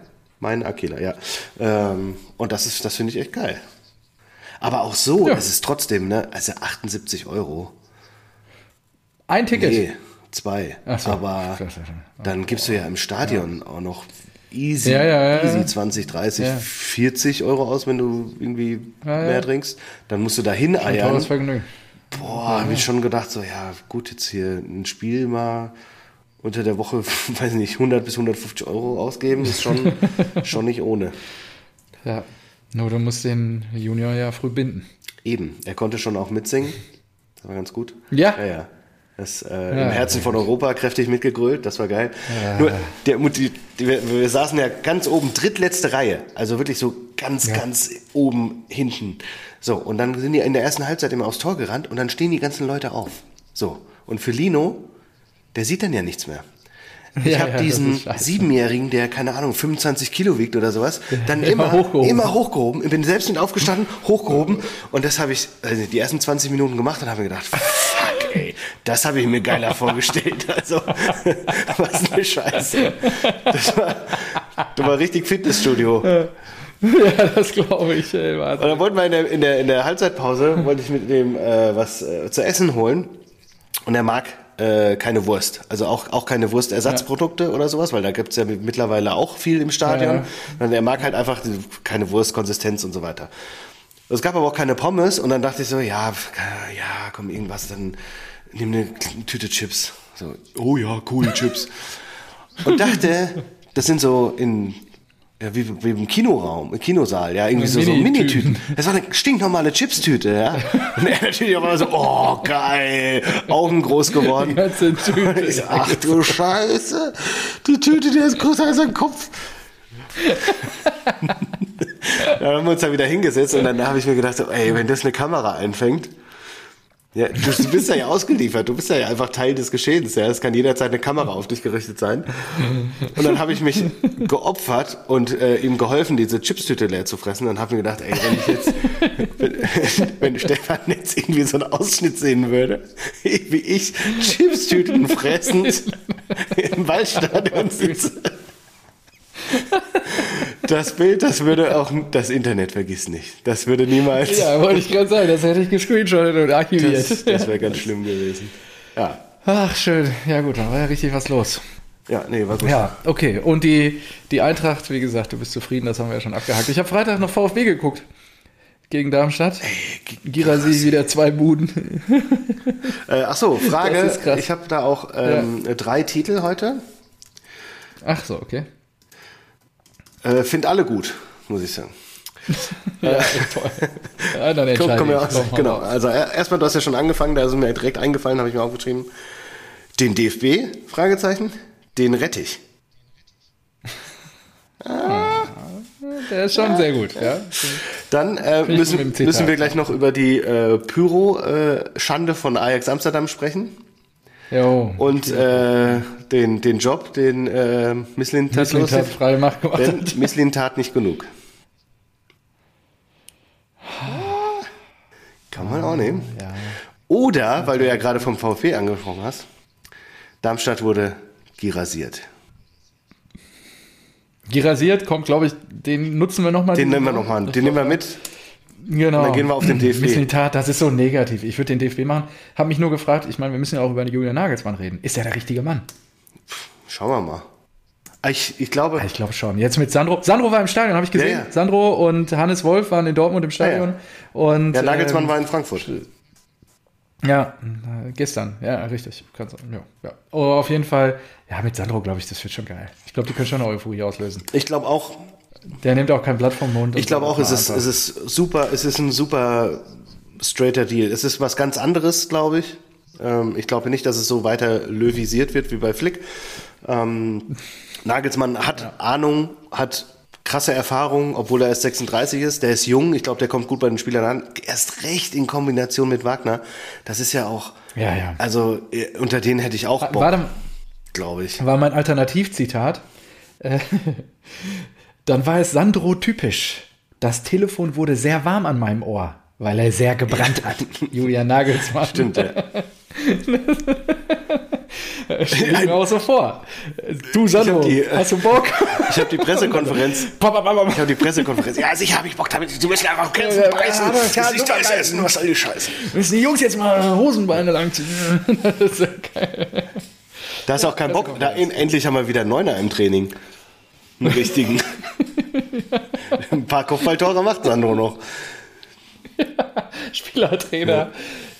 Mein Aquila, ja. Ähm, und das ist, das finde ich echt geil. Aber auch so, Ja. es ist trotzdem, ne, also 78 Euro. Ein Ticket. Nee, zwei. So. Aber dann gibst du ja im Stadion auch noch easy, Ja, ja, ja, easy ja. 20, 30, Ja. 40 Euro aus, wenn du irgendwie Ja, ja. mehr trinkst. Dann musst du da hineiern. Boah, habe ich schon gedacht, so, ja, gut, jetzt hier ein Spiel mal unter der Woche, weiß nicht, 100 bis 150 Euro ausgeben, ist schon, schon nicht ohne. Ja. Nur du musst den Junior ja früh binden. Eben, er konnte schon auch mitsingen. Das war ganz gut. Ja? Ja, ja. Das, äh, Im Herzen von Europa kräftig mitgegrölt, das war geil. Nur, der, die, die, wir, wir saßen ja ganz oben, drittletzte Reihe, also wirklich so ganz, ganz oben hinten. So, und dann sind die in der ersten Halbzeit immer aufs Tor gerannt und dann stehen die ganzen Leute auf. So, und für Lino, der sieht dann ja nichts mehr. Ich Ja, habe ja, diesen. Siebenjährigen, der, keine Ahnung, 25 Kilo wiegt oder sowas, dann Immer immer, hochgehoben. immer hochgehoben. Ich bin selbst nicht aufgestanden, hochgehoben. Und das habe ich also die ersten 20 Minuten gemacht und habe mir gedacht, fuck, ey, das habe ich mir geiler vorgestellt. Also, was eine Scheiße. Das war, das war richtig Fitnessstudio. ja, das glaube ich. Ey, Und warte. dann wollten wir in der, in der, in der Halbzeitpause, wollte ich mit dem äh, was äh, zu essen holen. Und er mag äh, keine Wurst. Also auch, auch keine Wurstersatzprodukte oder sowas, weil da gibt's ja mittlerweile auch viel im Stadion. Ja. Er mag halt einfach keine Wurstkonsistenz und so weiter. Es gab aber auch keine Pommes und dann dachte ich so, ja, ja, komm, irgendwas, dann nimm eine Tüte Chips. So, oh ja, cool, Chips. Und dachte, das sind so in, ja, wie, wie im Kinoraum, im Kinosaal, ja, irgendwie so, so Minitüten. Das war eine stinknormale Chipstüte, ja. Und er natürlich auch mal so, oh, geil, Augen groß geworden. Die ganze Tüte. Ich so, ach du Scheiße, die Tüte, die ist größer als sein Kopf. Dann haben wir uns da wieder hingesetzt und dann habe ich mir gedacht, so, ey, wenn das eine Kamera einfängt, ja, du, bist ja, ja ausgeliefert, du bist ja einfach Teil des Geschehens, ja. Es kann jederzeit eine Kamera auf dich gerichtet sein. Und dann habe ich mich geopfert und äh, ihm geholfen, diese Chipstüte leer zu fressen. Dann habe ich mir gedacht, ey, wenn ich jetzt, wenn, wenn Stefan jetzt irgendwie so einen Ausschnitt sehen würde, wie ich Chipstüten fressend im Waldstadion sitze. Das Bild, das würde auch das Internet vergisst nicht. Das würde niemals. Ja, wollte ich gerade sagen, das hätte ich gescreenshottet und archiviert. das das wäre ganz schlimm gewesen. Ja. Ach, schön. Ja gut, dann war ja richtig was los. Ja, nee, war gut. Ja, okay. Und die, die Eintracht, wie gesagt, du bist zufrieden, das haben wir ja schon abgehakt. Ich habe Freitag noch VfB geguckt. Gegen Darmstadt. Girasi wieder zwei Buden. Äh, ach so, Frage. Das ist krass. Ich habe da auch ähm, drei Titel heute. Ach so, okay. Äh, Find alle gut, muss ich sagen. Ja, toll. Ja, dann komm, ja, ich. Komm, genau. Also er- erstmal, du hast ja schon angefangen, da ist mir direkt eingefallen, habe ich mir aufgeschrieben. Den DFB? Fragezeichen. Den rette ich. Der ist schon sehr gut, ja. Dann äh, müssen, müssen wir gleich noch über die äh, Pyro-Schande von Ajax Amsterdam sprechen. Jo. Und äh, den, den Job, den äh, Misslin tat freie Macht gemacht. Denn. Misslin tat nicht genug. Kann man auch nehmen. Ja. Oder, weil du ja gerade vom VfB angesprochen hast, Darmstadt wurde girasiert. Girasiert kommt, glaube ich, den nutzen wir nochmal. Den nehmen wir nochmal, den nehmen wir mit. Genau. Und dann gehen wir auf den DFB. Misslinitat, das ist so negativ. Ich würde den DFB machen. Habe mich nur gefragt, ich meine, wir müssen ja auch über Julian Nagelsmann reden. Ist er der richtige Mann? Schauen wir mal. Ich, ich glaube, Ja, Ich glaube schon. Jetzt mit Sandro. Sandro war im Stadion, habe ich gesehen. Ja, ja. Sandro und Hannes Wolf waren in Dortmund im Stadion. Ja, Und, der Nagelsmann ähm, war in Frankfurt. Ja, äh, gestern. Ja, richtig. Kann sein. Ja, ja. Oh, auf jeden Fall. Ja, mit Sandro, glaube ich, das wird schon geil. Ich glaube, die können schon eine Euphorie auslösen. Ich glaube auch, Der nimmt auch kein Blatt vom Mund. ich glaube auch, es ist, es ist super, es ist ein super straighter Deal. Es ist was ganz anderes, glaube ich. Ähm, ich glaube nicht, dass es so weiter lövisiert wird wie bei Flick. Ähm, Nagelsmann hat Ahnung, hat krasse Erfahrung, obwohl er erst 36 ist. Der ist jung, ich glaube, der kommt gut bei den Spielern an. Erst recht in Kombination mit Wagner. Das ist ja auch, Ja, ja. also äh, unter denen hätte ich auch Bock, War, glaube ich. war mein Alternativzitat. Dann war es Sandro typisch. Das Telefon wurde sehr warm an meinem Ohr, weil er sehr gebrannt hat. Julian Nagelsmann. Stimmt, ja. Stell mir auch so vor. Du, Sandro, die, äh, hast du Bock? Ich habe die Pressekonferenz Papa, Papa, Ich habe die Pressekonferenz. Ja, sicher habe ich Bock damit. Die müssen einfach kämpfen, Ja, ja, beißen. Das ist super alles geil. essen. Was soll die Scheiße? Müssen die Jungs jetzt mal Hosenbeine langziehen? Das ist ja geil. Da ist auch kein Bock. Da, en- endlich haben wir wieder einen Neuner im Training. Einen richtigen. Ein paar Kopfballtore macht Sandro noch. Spielertrainer.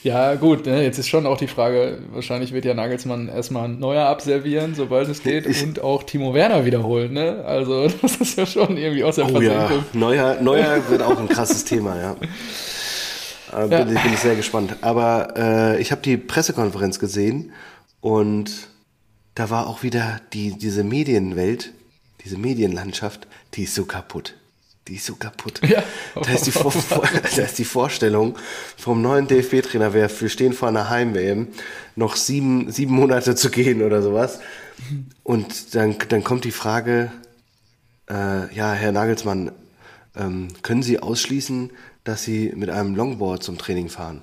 Ja, gut, ne, jetzt ist schon auch die Frage, wahrscheinlich wird ja Nagelsmann erstmal ein neuer absolvieren, sobald es geht, Ich- und auch Timo Werner wiederholen. Ne? Also, das ist ja schon irgendwie aus der Oh ja. Neuer, Neuer wird auch ein krasses Thema, ja. Äh, bin, bin ich sehr gespannt. Aber äh, ich habe die Pressekonferenz gesehen und da war auch wieder die, diese Medienwelt, diese Medienlandschaft, die ist so kaputt. Die ist so kaputt. Ja. Da, ist die Vor da ist die Vorstellung vom neuen DFB-Trainer, wir wir stehen vor einer Heim-WM, noch sieben, sieben Monate zu gehen oder sowas. Und dann, dann kommt die Frage, äh, ja, Herr Nagelsmann, ähm, können Sie ausschließen, dass Sie mit einem Longboard zum Training fahren?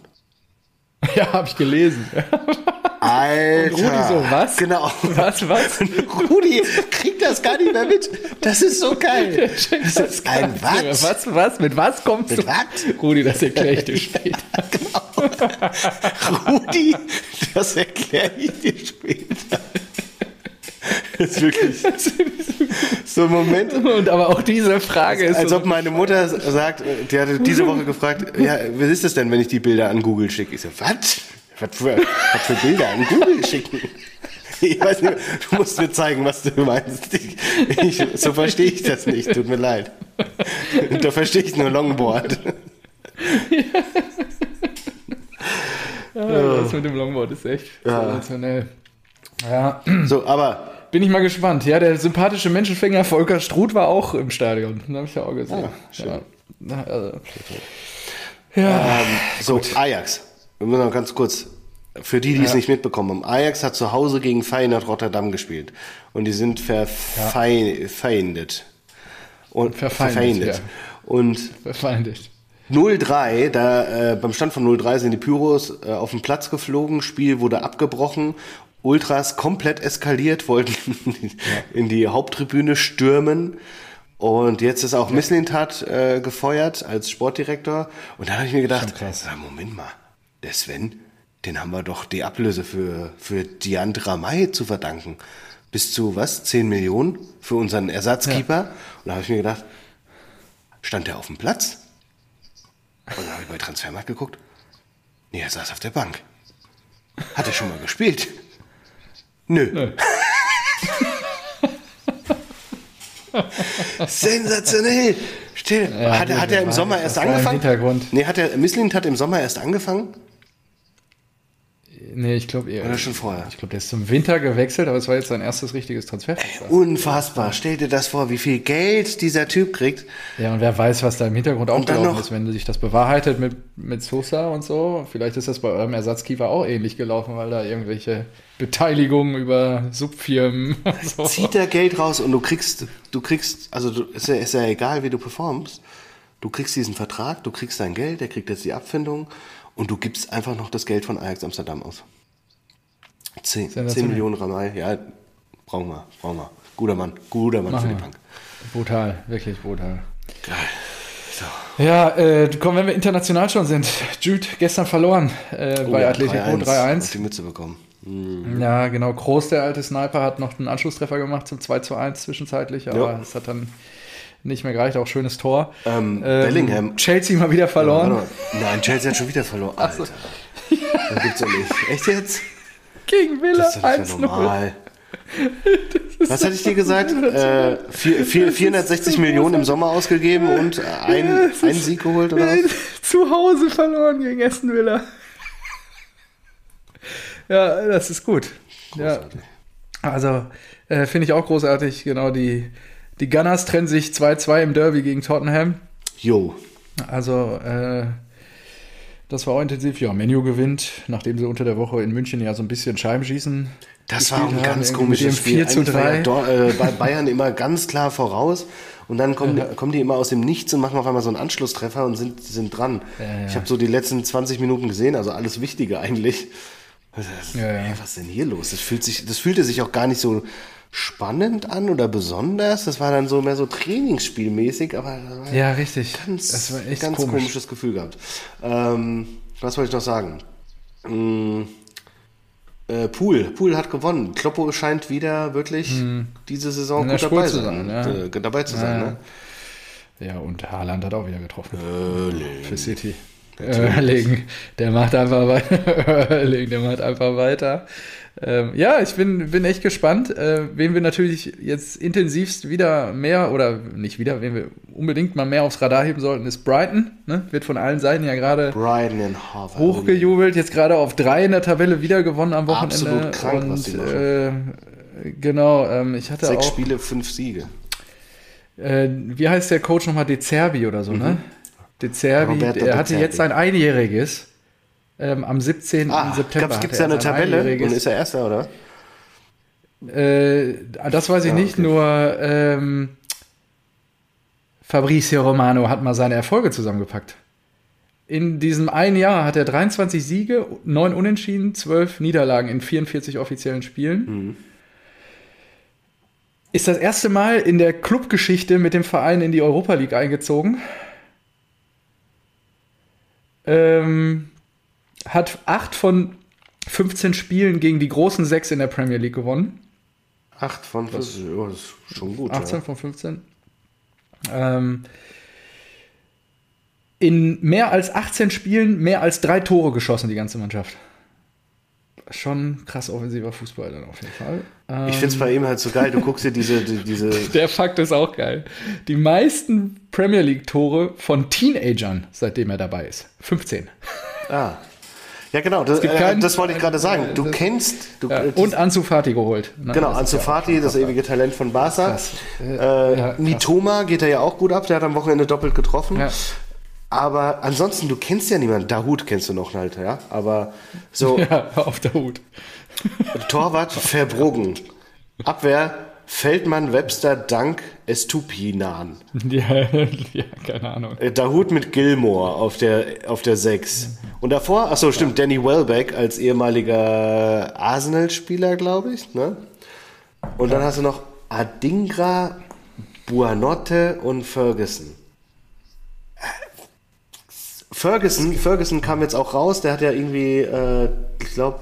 Ja, habe ich gelesen. Alter. Rudi so, was? Genau. Was, was? Rudi kriegt das gar nicht mehr mit. Das ist so geil. Das ist ein was? Was, was? Mit was kommst Mit du? was? Rudi, das erkläre ich dir später. Rudi, das erkläre ich dir später. Das ist wirklich so ein Moment, Und aber auch diese Frage ist als so, ob meine Mutter sagt, die hatte diese Woche gefragt, ja, was ist das denn, wenn ich die Bilder an Google schicke? Ich so, was? Was für, was für Bilder an Google schicken? Ich weiß nicht, du musst mir zeigen, was du meinst. Ich, ich, so verstehe ich das nicht, tut mir leid. Da verstehe ich nur Longboard. ja, das mit dem Longboard ist echt sensationell. Ja, So, aber bin ich mal gespannt. Ja, der sympathische Menschenfänger Volker Struth war auch im Stadion. Den habe ich ja auch gesehen. Ah, schön. Ja. Also, ja. Ähm, so, Ajax. Noch ganz kurz. Für die, die es nicht mitbekommen haben. Ajax hat zu Hause gegen Feyenoord Rotterdam gespielt. Und die sind verfeindet. Und Verfeindet, ja. Und verfeindet. 0-3, da äh, beim Stand von 0-3 sind die Pyros äh, auf den Platz geflogen, Spiel wurde abgebrochen, Ultras komplett eskaliert, wollten in die Haupttribüne stürmen. Und jetzt ist auch Misslintat äh, gefeuert als Sportdirektor. Und dann habe ich mir gedacht, ja, Moment mal, der Sven, den haben wir doch die Ablöse für, für Diandra May zu verdanken. Bis zu was? 10 Millionen für unseren Ersatzkeeper. Und da habe ich mir gedacht, stand der auf dem Platz? Und dann habe ich bei Transfermarkt geguckt. Nee, er saß auf der Bank. Hat er schon mal gespielt? Nö. Sensationell. Stell, Ja, hat, er- gut, hat er im Sommer erst angefangen? Hintergrund. Nee, hat er, Misslint hat im Sommer erst angefangen? Nee, ich glaube eher. Oder schon vorher? Ich glaube, der ist zum Winter gewechselt, aber es war jetzt sein erstes richtiges Transfer. Unfassbar. Stell dir das vor, wie viel Geld dieser Typ kriegt. Ja, und wer weiß, was da im Hintergrund auch gelaufen ist, wenn sich das bewahrheitet mit, mit Sosa und so. Vielleicht ist das bei eurem Ersatzkeeper auch ähnlich gelaufen, weil da irgendwelche Beteiligungen über Subfirmen so. Zieht er Geld raus und du kriegst, du kriegst, also du, ist, ja, ist ja egal, wie du performst. Du kriegst diesen Vertrag, du kriegst dein Geld, der kriegt jetzt die Abfindung und du gibst einfach noch das Geld von Ajax Amsterdam aus. 10, 10 Sensationell. Millionen Ramai, ja, brauchen wir, brauchen wir. Guter Mann, guter Mann für die wir. Bank. Brutal, wirklich brutal. Geil. So. Ja, äh, komm, wenn wir international schon sind. Jude gestern verloren äh, Oh bei ja, Atletico 3-1, Auf 3-1. die Mütze bekommen. Ja, genau. Groß, der alte Sniper, hat noch einen Anschlusstreffer gemacht zum 2 zu 1 zwischenzeitlich, aber Ja. es hat dann nicht mehr gereicht. Auch schönes Tor. Ähm, Bellingham. Chelsea mal wieder verloren. Mal. Nein, Chelsea hat schon wieder verloren. Alter. Das gibt's ja nicht. Echt jetzt? Gegen Villa Das ist doch nicht 1-0. normal. Was hatte ich dir gesagt? Äh, vier, vier, 460 Millionen im Sommer ausgegeben und ein, einen Sieg geholt oder was? Zu Hause verloren gegen Aston Villa. Ja, das ist gut. Ja, Großartig. also äh, finde ich auch großartig. Genau, die, die Gunners trennen sich 2-2 im Derby gegen Tottenham. Jo. Also, äh, das war auch intensiv. Ja, Menu gewinnt, nachdem sie unter der Woche in München ja so ein bisschen Scheibenschießen. Das war auch ein ganz komisches Spiel. 4 zu Eigentlich war 3. ja Dor- äh, bei Bayern immer ganz klar voraus und dann kommen, die, kommen die immer aus dem Nichts und machen auf einmal so einen Anschlusstreffer und sind, sind dran. ja. Ich habe so die letzten 20 Minuten gesehen, also alles Wichtige eigentlich. Das, Ja, ja. Ey, was ist denn hier los? Das, fühlt sich, das fühlte sich auch gar nicht so spannend an oder besonders. Das war dann so mehr so Trainingsspielmäßig, aber Ja, richtig. ganz, das war echt ganz komisch. komisches Gefühl gehabt. Ähm, was wollte ich noch sagen? Mm, äh, Pool. Pool hat gewonnen. Kloppo scheint wieder wirklich diese Saison Hm. In der gut dabei, zu sein, ja. äh, dabei zu sein. Ja, Ne? Ja, und Haaland hat auch wieder getroffen. Für City. Erling, der macht einfach weiter. Erling, der macht einfach weiter. Ähm, ja, ich bin, bin echt gespannt. Äh, wen wir natürlich jetzt intensivst wieder mehr oder nicht wieder, wen wir unbedingt mal mehr aufs Radar heben sollten, ist Brighton. Ne? Wird von allen Seiten ja gerade hochgejubelt. Jetzt gerade auf drei in der Tabelle wieder gewonnen am Wochenende. Absolut krank, Und, was die machen. äh, genau, ähm, ich hatte Sechs auch. Spiele, fünf Siege. Äh, wie heißt der Coach nochmal? De Zerbi oder so, ne? De Zerbi, Mhm. Der De hatte Zerbi. jetzt sein einjähriges. Ähm, am 17. Ah, September. gibt es er eine Tabelle und ist er Erster, oder? Äh, das weiß ich Ja, nicht, okay. nur ähm, Fabrizio Romano hat mal seine Erfolge zusammengepackt. In diesem einen Jahr hat er 23 Siege, 9 Unentschieden, 12 Niederlagen in 44 offiziellen Spielen. Mhm. Ist das erste Mal in der Clubgeschichte mit dem Verein in die Europa League eingezogen. Ähm, hat 8 von 15 Spielen gegen die großen 6 in der Premier League gewonnen. Acht von fünf. Ja, das ist schon gut. 18 ja. von 15. Ähm, in mehr als 18 Spielen mehr als drei Tore geschossen, die ganze Mannschaft. Schon krass offensiver Fußball dann auf jeden Fall. Ähm, Ich finde es bei ihm halt so geil. Du guckst dir diese, die, diese der Fakt ist auch geil. Die meisten Premier League-Tore von Teenagern, seitdem er dabei ist. 15. Ah. Ja, genau, das, äh, das wollte ich gerade sagen. Du kennst. Du, Ja, äh, und Ansu Fati geholt. Ne? Genau, Das Ansu Fati, das ewige Talent von Barca. Äh, Ja. Mitoma geht er ja auch gut ab, der hat am Wochenende doppelt getroffen. Aber ansonsten, du kennst ja niemanden. Dahut kennst du noch halt, ja. Aber so, Ja, auf der Hut. Torwart Verbruggen. Abwehr Feldmann, Webster, Dank, Estupinan. Ja, ja, keine Ahnung. Äh, Dahut mit Gilmore auf der, auf der 6. Und davor, ach so, stimmt, Danny Welbeck als ehemaliger Arsenal-Spieler, glaube ich. Ne? Und dann hast du noch Adingra, Buanotte und Ferguson. Ferguson, Ferguson kam jetzt auch raus, der hat ja irgendwie, äh, ich glaube,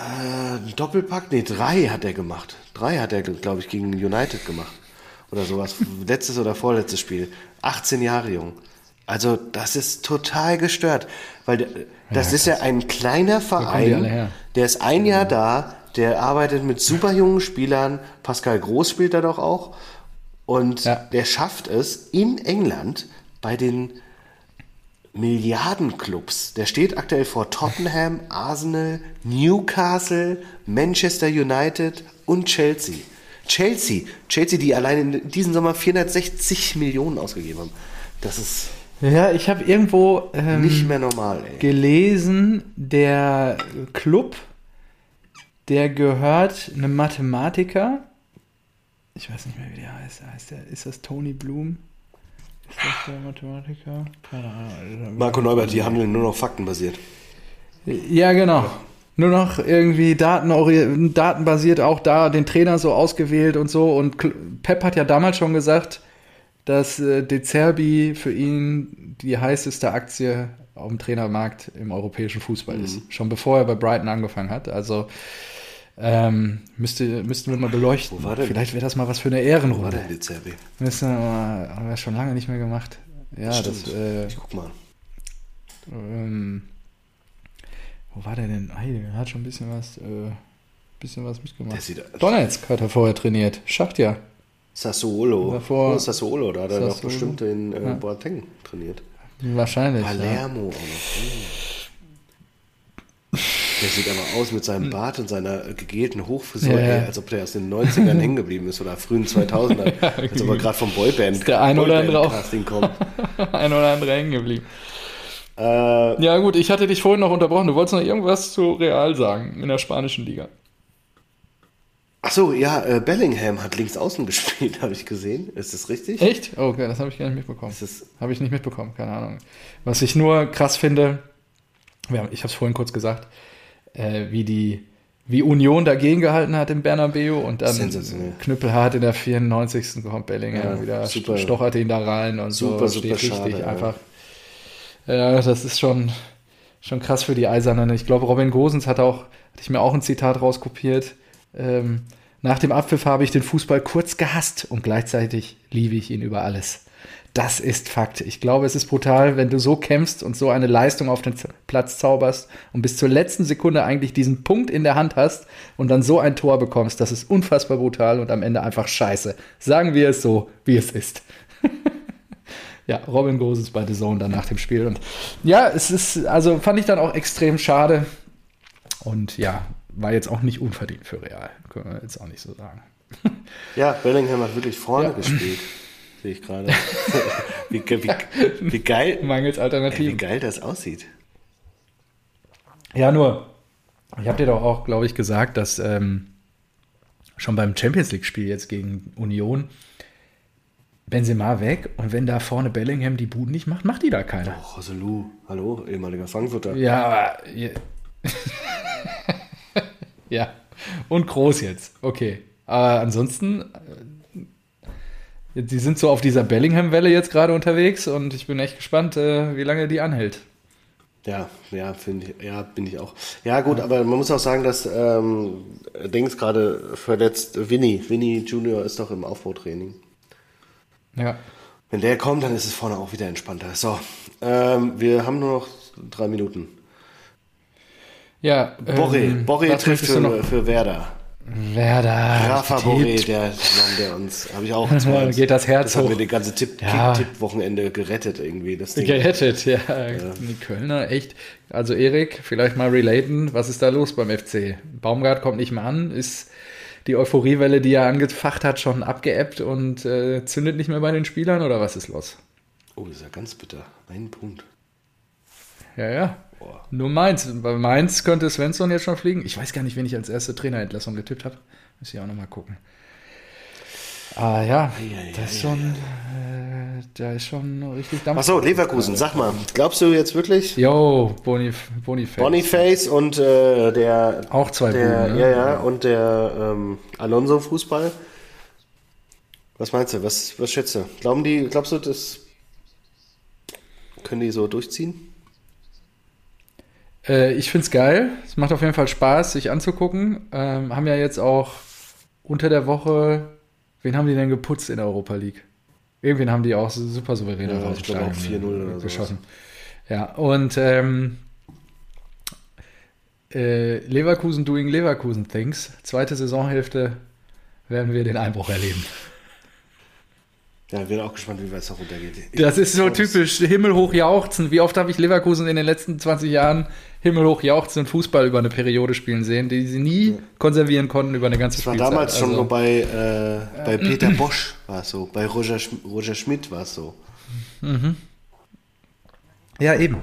äh, Doppelpack, nee, drei hat er gemacht. Drei hat er, glaube ich, gegen United gemacht. Oder sowas. Letztes oder vorletztes Spiel. 18 Jahre jung. Also, das ist total gestört. Weil der, das ist ja ein kleiner? Verein, der ist ein Jahr da, der arbeitet mit super jungen Spielern. Pascal Groß spielt da doch auch. Und Ja. der schafft es in England bei den Milliardenclubs. Der steht aktuell vor Tottenham, Arsenal, Newcastle, Manchester United und Chelsea. Chelsea, Chelsea, die allein in diesem Sommer 460 Millionen ausgegeben haben. Das ist Ja, ich habe irgendwo ähm, nicht mehr normal, ey. gelesen, der Club, der gehört einem Mathematiker. Ich weiß nicht mehr, wie der heißt. heißt der, ist das Tony Bloom? Der Mathematiker? Keine Ahnung. Marco Neubert, die handeln nur noch faktenbasiert. Ja, genau. Nur noch irgendwie datenbasiert auch da den Trainer so ausgewählt und so. Und Pep hat ja damals schon gesagt, dass äh, De Zerbi für ihn die heißeste Aktie auf dem Trainermarkt im europäischen Fußball Mhm. ist. Schon bevor er bei Brighton angefangen hat. Also ähm, müsste, müssten wir mal beleuchten. Wo war der? Vielleicht wäre das mal was für eine War Ehrenrunde. der Lizerbi? Müssen wir mal, haben wir schon lange nicht mehr gemacht. Ja, das, Stimmt. äh, Ich guck mal. ähm, wo war der denn? Hey, der hat schon ein bisschen was, äh, bisschen was Der mitgemacht. sieht Donetsk hat er vorher trainiert. Schacht ja. Sassuolo. Davor- oh, Sassuolo, da hat er doch bestimmt den äh, Ja. Boateng trainiert. Wahrscheinlich. Ja. Palermo auch noch. Hm. Der sieht aber aus mit seinem Bart und seiner äh, gegelten Hochfrisur, Ja, ja. als ob der aus den 90ern hängen geblieben ist oder frühen 2000ern. als ob er gerade vom Boyband, der ein oder andere auch. Kommt. Ein oder andere hängen geblieben. äh, Ja, gut, ich hatte dich vorhin noch unterbrochen. Du wolltest noch irgendwas zu Real sagen in der spanischen Liga. ach so, ja, äh, Bellingham hat links außen gespielt, habe ich gesehen. Ist das richtig? Echt? Oh, okay, das habe ich gar nicht mitbekommen. Habe ich nicht mitbekommen, keine Ahnung. Was ich nur krass finde, ich habe es vorhin kurz gesagt, äh, wie die wie Union dagegen gehalten hat im Bernabeu und dann knüppelhart in der 94. kommt Bellingham Ja, wieder, super. stochert ihn da rein und Super, so, super steht schade, richtig ja. einfach. Ja, das ist schon, schon krass für die Eisernen. Ich glaube, Robin Gosens hat auch, hatte ich mir auch ein Zitat rauskopiert. Ähm, nach dem Abpfiff habe ich den Fußball kurz gehasst und gleichzeitig liebe ich ihn über alles. Das ist Fakt. Ich glaube, es ist brutal, wenn du so kämpfst und so eine Leistung auf den Platz zauberst und bis zur letzten Sekunde eigentlich diesen Punkt in der Hand hast und dann so ein Tor bekommst. Das ist unfassbar brutal und am Ende einfach scheiße. Sagen wir es so, wie es ist. ja, Robin Goses bei The Zone dann nach dem Spiel. Und ja, es ist, also fand ich dann auch extrem schade. Und ja, war jetzt auch nicht unverdient für Real. Können wir jetzt auch nicht so sagen. Ja, Bellingham hat wirklich vorne ja. gespielt. Sehe ich gerade. wie, wie, wie, geil. Mangels Alternativen. Wie geil das aussieht. Ja, nur, ich habe dir doch auch, glaube ich, gesagt, dass ähm, schon beim Champions League-Spiel jetzt gegen Union Benzema weg und wenn da vorne Bellingham die Buden nicht macht, macht die da keiner. Oh, Roselu, hallo, ehemaliger Frankfurter. Ja, aber. ja, und groß jetzt, okay. Aber ansonsten, äh, die sind so auf dieser Bellingham-Welle jetzt gerade unterwegs und ich bin echt gespannt, äh, wie lange die anhält. Ja, ja, finde ich, ja, bin ich auch. Ja, gut, aber man muss auch sagen, dass ähm, Dings gerade verletzt, Winnie, Winnie Junior ist doch im Aufbautraining. Ja. Wenn der kommt, dann ist es vorne auch wieder entspannter. So, ähm, wir haben nur noch drei Minuten. Ja, Borre, ähm, Borre trifft für, für Werder. Werder. Rafa Boré, der Mann, der uns, habe ich auch. Zwei, geht das Herz das hoch. haben wir den ganze Tipp, ja. Tipp-Wochenende gerettet irgendwie. Das Ding. Gerettet, ja. ja. Die Kölner, echt. Also Erik, vielleicht mal relaten, was ist da los beim FC? Baumgart kommt nicht mehr an, ist die Euphoriewelle, die er angefacht hat, schon abgeebbt und äh, zündet nicht mehr bei den Spielern oder was ist los? Oh, das ist ja ganz bitter. Ein Punkt. Ja, ja. Boah. Nur Mainz. Bei Mainz könnte Svensson jetzt schon fliegen. Ich weiß gar nicht, wen ich als erste Trainerentlassung getippt habe. Muss ich auch nochmal gucken. Ah ja, das ist schon, äh, da ist schon richtig Dampf. Achso, Leverkusen, sag mal, glaubst du jetzt wirklich? Jo, Bonif Boniface. Boniface und äh, der. Auch zwei der, Buben, ne? Ja, ja, und der ähm, Alonso Fußball. Was meinst du? Was, was schätzt du? Glauben die, glaubst du, das können die so durchziehen? Äh, ich finde es geil. Es macht auf jeden Fall Spaß, sich anzugucken. Ähm, haben ja jetzt auch unter der Woche, wen haben die denn geputzt in der Europa League? Irgendwen haben die auch super souverän ja, rausgeschlagen. 4-0 oder geschossen. Ja, und ähm, äh, Leverkusen doing Leverkusen things. Zweite Saisonhälfte werden wir den Einbruch erleben. Ja, bin auch gespannt, wie weit es runtergeht. Ich das ist so typisch, himmelhoch jauchzen. Wie oft habe ich Leverkusen in den letzten 20 Jahren himmelhoch jauchzen und Fußball über eine Periode spielen sehen, die sie nie ja. konservieren konnten über eine ganze das Spielzeit. Das war damals also, schon so bei, äh, bei Peter Bosch war es so, bei Roger, Roger Schmidt war es so. Mhm. Ja, eben.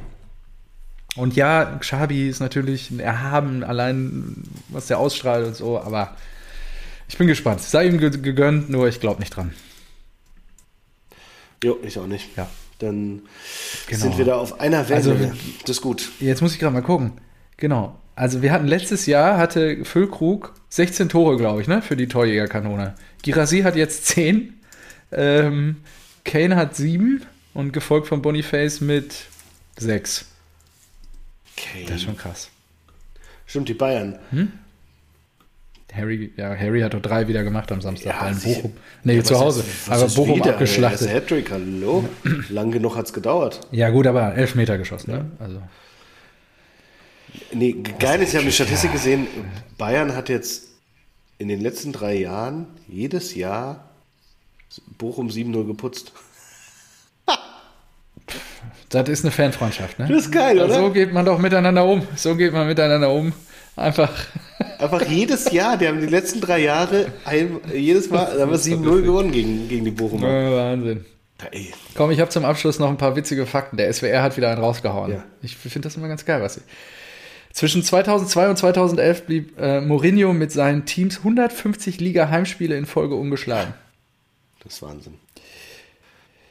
Und ja, Xabi ist natürlich ein Erhaben, allein was der ausstrahlt und so, aber ich bin gespannt. Sei ihm gegönnt, nur ich glaube nicht dran. Jo, ich auch nicht. Ja. Dann genau. sind wir da auf einer Welle. Also, das ist gut. Jetzt muss ich gerade mal gucken. Genau. Also wir hatten letztes Jahr, hatte Füllkrug 16 Tore, glaube ich, ne, für die Torjägerkanone. Girassi hat jetzt 10. Ähm, Kane hat 7 und gefolgt von Boniface mit 6. Kane. Das ist schon krass. Stimmt, die Bayern. Hm? Harry, ja, Harry hat doch drei wieder gemacht am Samstag ja, in Bochum. Nee, zu Hause. aber Bochum wieder? abgeschlachtet. Hattrick, hallo. Lang genug hat es gedauert. Ja, gut, aber elf Meter geschossen, ne? Also. Nee, geil ist, ich habe eine Statistik gesehen. Bayern hat jetzt in den letzten drei Jahren jedes Jahr Bochum 7-0 geputzt. Das ist eine Fanfreundschaft, ne? Das ist geil, oder? So geht man doch miteinander um. So geht man miteinander um. Einfach. Einfach jedes Jahr, die haben die letzten drei Jahre, ein, jedes Mal, haben wir 7-0 gewonnen gegen, gegen die Bochumer. Wahnsinn. Ey. Komm, ich habe zum Abschluss noch ein paar witzige Fakten. Der SWR hat wieder einen rausgehauen. Ja. Ich finde das immer ganz geil, was sie. Zwischen 2002 und 2011 blieb äh, Mourinho mit seinen Teams 150 Liga-Heimspiele in Folge ungeschlagen. Das ist Wahnsinn.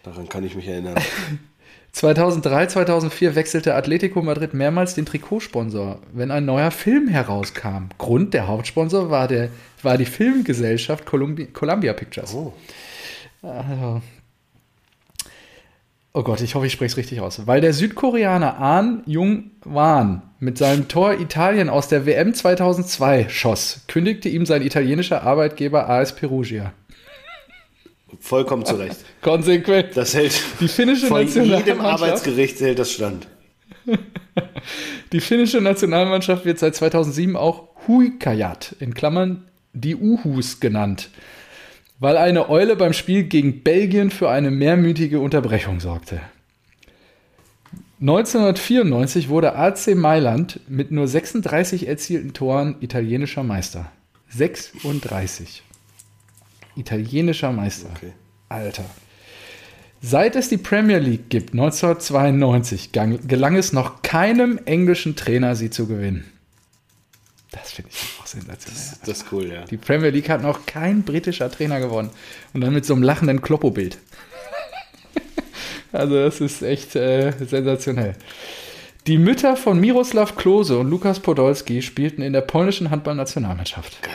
Daran kann ich mich erinnern. 2003, 2004 wechselte Atletico Madrid mehrmals den Trikotsponsor, wenn ein neuer Film herauskam. Grund, der Hauptsponsor war, der, war die Filmgesellschaft Columbi Columbia Pictures. Oh. Also. oh Gott, ich hoffe, ich spreche es richtig aus. Weil der Südkoreaner Ahn Jung-Wan mit seinem Tor Italien aus der WM 2002 schoss, kündigte ihm sein italienischer Arbeitgeber AS Perugia. Vollkommen zu Recht. Konsequent. Das hält Die finnische vor jedem. Arbeitsgericht hält das stand. Die finnische Nationalmannschaft wird seit 2007 auch Huikajat, in Klammern die Uhus genannt, weil eine Eule beim Spiel gegen Belgien für eine mehrmütige Unterbrechung sorgte. 1994 wurde AC Mailand mit nur 36 erzielten Toren italienischer Meister. 36. Italienischer Meister. Okay. Alter. Seit es die Premier League gibt, 1992, gang- gelang es noch keinem englischen Trainer, sie zu gewinnen. Das finde ich auch sensationell. Das ist cool, ja. Die Premier League hat noch kein britischer Trainer gewonnen. Und dann mit so einem lachenden Kloppo-Bild. also das ist echt äh, sensationell. Die Mütter von Miroslav Klose und Lukas Podolski spielten in der polnischen Handballnationalmannschaft. Geil.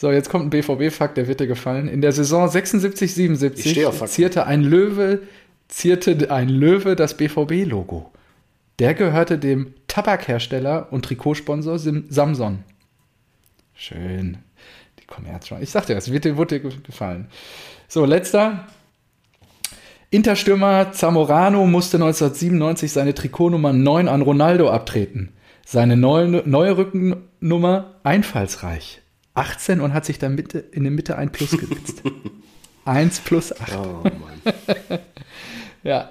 So, jetzt kommt ein BVB-Fakt, der wird dir gefallen. In der Saison 76, Ich stehe 77 auf Fakten. zierte ein Löwe, zierte ein Löwe das BVB-Logo. Der gehörte dem Tabakhersteller und Trikotsponsor Sim- Samson. Schön. Die Kommerz schon. Ich sagte, das wird dir, wird dir gefallen. So, letzter. Interstürmer Zamorano musste 1997 seine Trikotnummer 9 an Ronaldo abtreten. Seine neue, neue Rückennummer einfallsreich. 18 und hat sich dann Mitte, in der Mitte ein Plus gesetzt. 1 plus 8. Oh Mann. Ja,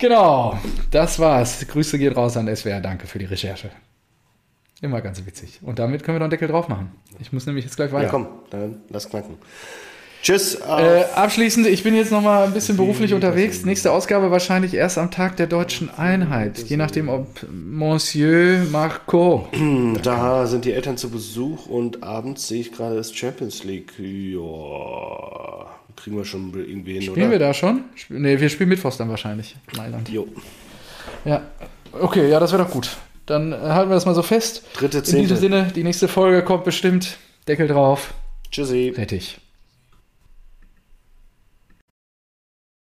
genau. Das war's. Grüße gehen raus an SWR. Danke für die Recherche. Immer ganz witzig. Und damit können wir noch einen Deckel drauf machen. Ich muss nämlich jetzt gleich Ja, weiter. komm, dann lass knacken. Tschüss. Äh, abschließend, ich bin jetzt noch mal ein bisschen beruflich unterwegs. Nächste Ausgabe wahrscheinlich erst am Tag der deutschen Einheit. Je nachdem, ob Monsieur Marco. Da sind die Eltern zu Besuch und abends sehe ich gerade das Champions League. Ja, kriegen wir schon irgendwie hin, Spielen oder? wir da schon? Sp- Nee, wir spielen Mittwochs dann wahrscheinlich. Mailand. Jo. Ja. Okay, ja, das wäre doch gut. Dann äh, halten wir das mal so fest. Dritte, In diesem zehnte. Sinne, die nächste Folge kommt bestimmt. Deckel drauf. Tschüssi. Fertig.